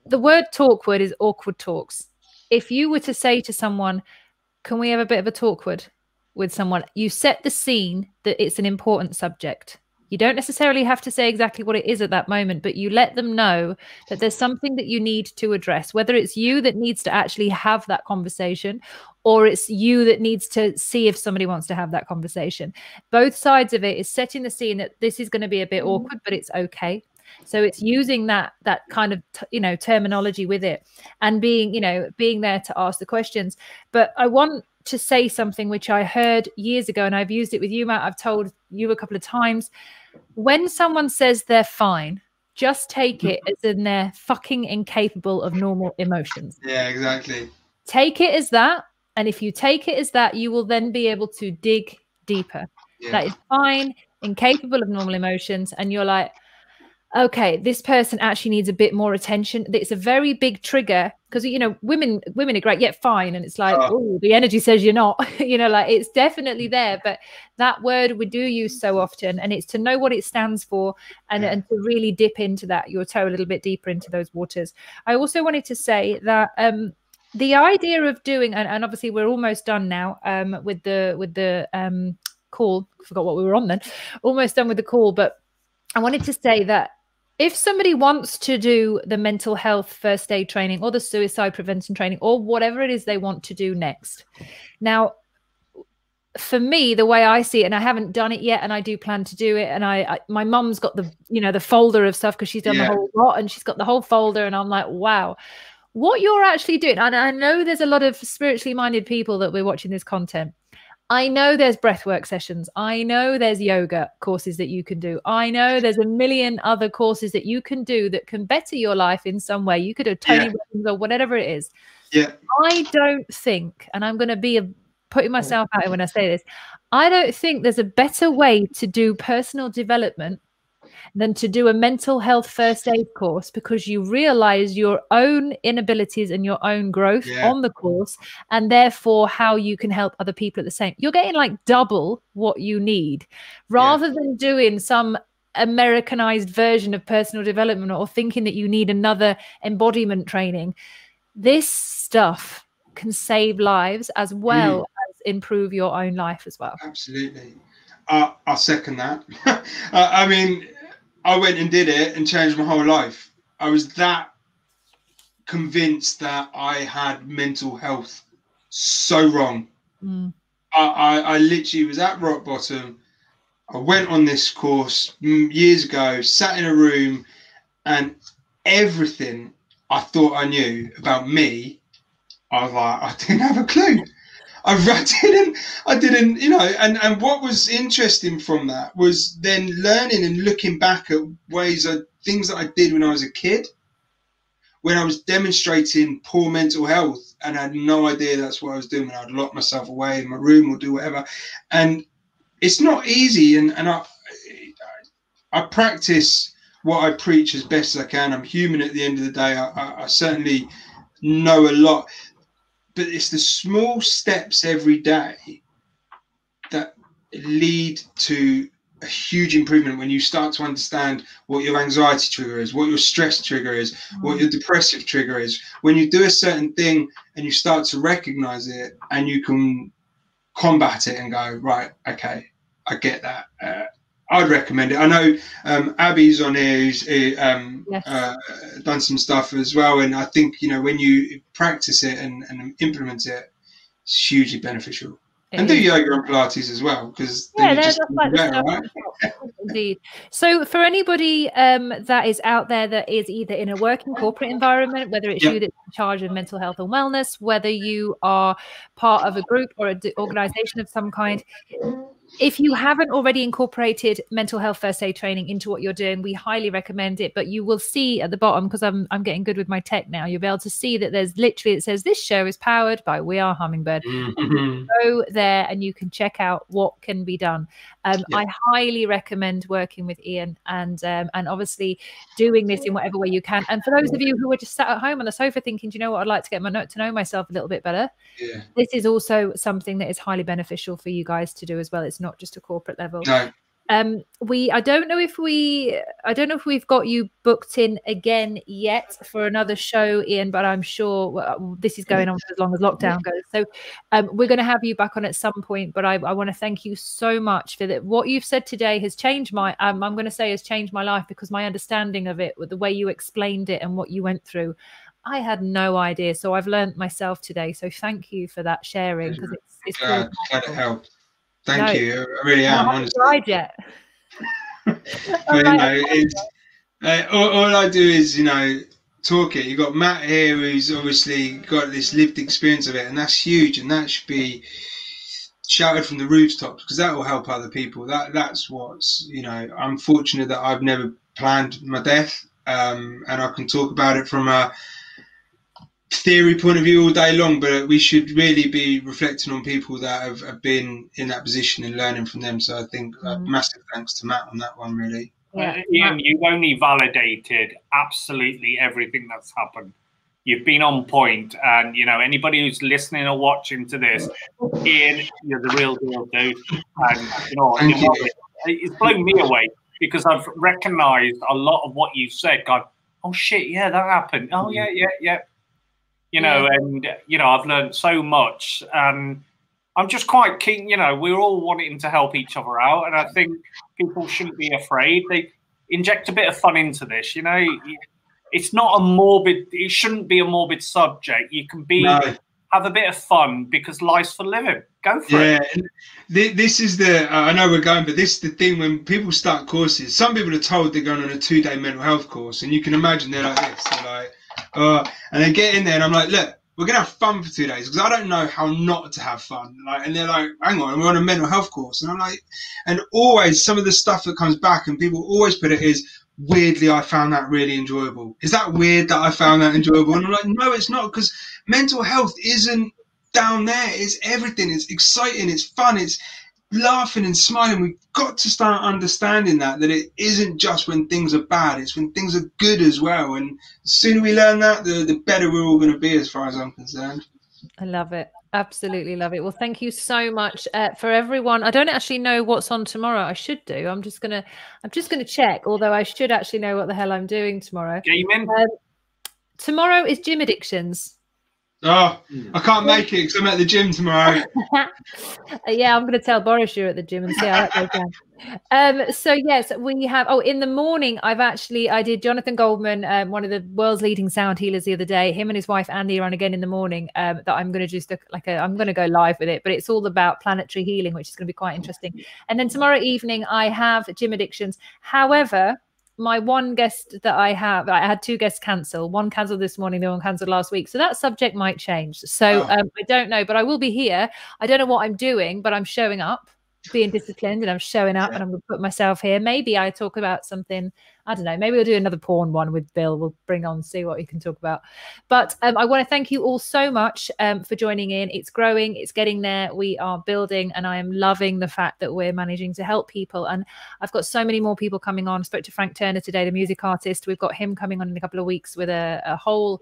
The word talk word is awkward talks. If you were to say to someone, "Can we have a bit of a talkward with someone?" You set the scene that it's an important subject. You don't necessarily have to say exactly what it is at that moment, but you let them know that there's something that you need to address, whether it's you that needs to actually have that conversation or it's you that needs to see if somebody wants to have that conversation. Both sides of it is setting the scene that this is going to be a bit mm-hmm. awkward, but it's okay. So it's using that that kind of you know terminology with it and being you know being there to ask the questions. But I want to say something which I heard years ago, and I've used it with you, Matt. I've told you a couple of times when someone says they're fine, just take it as in they're fucking incapable of normal emotions. Yeah, exactly. Take it as that. And if you take it as that, you will then be able to dig deeper. Yeah. That is fine, incapable of normal emotions. And you're like, okay this person actually needs a bit more attention. It's a very big trigger because you know women women are great yet fine. And it's like oh the energy says you're not. You know like it's definitely there but that word we do use so often and it's to know what it stands for and, yeah. and to really dip into that your toe a little bit deeper into those waters. I also wanted to say that um the idea of doing and, and obviously we're almost done now um with the with the um call. Forgot what we were on then. Almost done with the call but I wanted to say that if somebody wants to do the mental health first aid training or the suicide prevention training or whatever it is they want to do next now for me the way i see it and i haven't done it yet and i do plan to do it and i, I my mum's got the you know the folder of stuff because she's done yeah. the whole lot and she's got the whole folder and i'm like wow what you're actually doing and i know there's a lot of spiritually minded people that we're watching this content I know there's breathwork sessions. I know there's yoga courses that you can do. I know there's a million other courses that you can do that can better your life in some way. You could have Tony yeah. or whatever it is. Yeah. I don't think, and I'm going to be a, putting myself out here when I say this, I don't think there's a better way to do personal development than to do a mental health first aid course because you realize your own inabilities and your own growth yeah. on the course and therefore how you can help other people at the same you're getting like double what you need rather yeah. than doing some Americanized version of personal development or thinking that you need another embodiment training. This stuff can save lives as well Mm. as improve your own life as well. Absolutely. Uh, I second that. uh, I mean, I went and did it and changed my whole life. I was that convinced that I had mental health so wrong. Mm. I, I, I literally was at rock bottom. I went on this course mm, years ago, sat in a room, and everything I thought I knew about me, I was like, I didn't have a clue. I, didn't, I didn't, you know. And and what was interesting from that was then learning and looking back at ways of things that I did when I was a kid, when I was demonstrating poor mental health and I had no idea that's what I was doing. And I'd lock myself away in my room or do whatever. And it's not easy. And, and I, I practice what I preach as best as I can. I'm human at the end of the day. I, I, I certainly know a lot, but it's the small steps every day that lead to a huge improvement when you start to understand what your anxiety trigger is, what your stress trigger is, what your depressive trigger is. When you do a certain thing and you start to recognize it and you can combat it and go, right, okay, I get that. Uh, I'd recommend it. I know um, Abby's on here who's um, Yes. uh, done some stuff as well. And I think, you know, when you practice it and, and implement it, it's hugely beneficial. It and do is. yoga and Pilates as well, because yeah, then you they're just better, right? At the top. Indeed. So, for anybody um, that is out there that is either in a working corporate environment, whether it's Yeah. you that's in charge of mental health and wellness, whether you are part of a group or an organization of some kind, if you haven't already incorporated mental health first aid training into what you're doing, we highly recommend it. But you will see at the bottom, because I'm I'm getting good with my tech now, you'll be able to see that there's literally it says this show is powered by We Are Hummingbird Mhm. go there and you can check out what can be done. Um. I highly recommend working with Ian and um, and obviously doing this in whatever way you can. And for those of you who are just sat at home on the sofa thinking, do you know what, I'd like to get my note to know myself a little bit better. Yeah. This is also something that is highly beneficial for you guys to do as well. It's not just a corporate level No, um we i don't know if we i don't know if we've got you booked in again yet for another show ian but i'm sure well, this is going on for as long as lockdown goes. So um we're going to have you back on at some point but i, I want to thank you so much for that. What you've said today has changed my um, i'm going to say has changed my life because my understanding of it with the way you explained it and what you went through i had no idea. So i've learned myself today. So thank you for that sharing because it's it's glad, glad it helped. Thank No. you. I really am, I haven't honestly. tried yet But, you know, it's, uh, all, all I do is, you know, talk it. You've got Matt here who's obviously got this lived experience of it, and that's huge, and that should be shouted from the rooftops because that will help other people. That That's what's, you know, I'm fortunate that I've never planned my death, um, and I can talk about it from a theory point of view all day long, but we should really be reflecting on people that have, have been in that position and learning from them. So I think uh, massive thanks to Matt on that one, really. yeah, Uh, Ian, you've only validated absolutely everything that's happened. You've been on point, and you know anybody who's listening or watching to this, Ian, you're the real deal, dude. And you know, Thank you know, you. it's blown me away because I've recognised a lot of what you've said. God, oh shit, yeah, that happened. Oh yeah, yeah, yeah. You know, and you know, I've learned so much, and I'm just quite keen. You know, we're all wanting to help each other out, and I think people shouldn't be afraid. They inject a bit of fun into this. You know, it's not a morbid. It shouldn't be a morbid subject. You can be No, have a bit of fun because life's for living. Go for yeah, it. thi- this is the. Uh, I know we're going, but this is the thing when people start courses. Some people are told they're going on a two-day mental health course, and you can imagine they're like this. They're like, uh, and they get in there, and I'm like, look, we're gonna have fun for two days because I don't know how not to have fun. Like, and they're like, hang on, we're on a mental health course, and I'm like, and always some of the stuff that comes back, and people always put it is. Weirdly, I found that really enjoyable. Is that weird that I found that enjoyable? And I'm like, no, it's not, because mental health isn't down there. It's everything. It's exciting. It's fun. It's laughing and smiling. We've got to start understanding that that it isn't just when things are bad. It's when things are good as well. And the sooner we learn that, the the better we're all going to be, as far as I'm concerned. I love it. Absolutely love it. Well, thank you so much uh, for everyone. I don't actually know what's on tomorrow. I should do. I'm just gonna. I'm just gonna check. Although I should actually know what the hell I'm doing tomorrow. Gaming. Um, tomorrow is gym addictions. Oh, I can't make it because I'm at the gym tomorrow. yeah, I'm going to tell Boris you're at the gym and see how that goes down. Um, so yes, we have. Oh, in the morning, I've actually I did Jonathan Goldman, um, one of the world's leading sound healers, the other day. Him and his wife Andi are on again in the morning. Um, that I'm going to just like a, I'm going to go live with it, but it's all about planetary healing, which is going to be quite interesting. And then tomorrow evening, I have gym addictions. However, my one guest that I have, I had two guests cancel. One cancelled this morning, the one cancelled last week. So that subject might change. So Oh. um, I don't know, but I will be here. I don't know what I'm doing, but I'm showing up, being disciplined, and I'm showing up, and I'm going to put myself here. Maybe I talk about something. I don't know. Maybe we'll do another porn one with Bill. We'll bring on, see what we can talk about. But um, I want to thank you all so much um, for joining in. It's growing, it's getting there. We are building, and I am loving the fact that we're managing to help people. And I've got so many more people coming on. I spoke to Frank Turner today, the music artist. We've got him coming on in a couple of weeks with a, a whole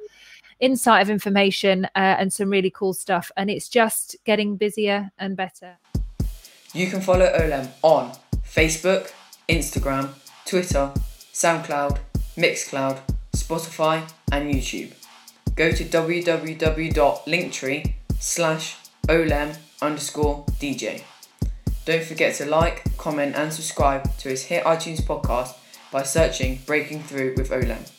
insight of information uh, and some really cool stuff. And it's just getting busier and better. You can follow Olem on Facebook, Instagram, Twitter, SoundCloud, Mixcloud, Spotify, and YouTube. Go to www.linktree slash olem underscore DJ. Don't forget to like, comment, and subscribe to his Hit iTunes podcast by searching Breaking Through with Olem.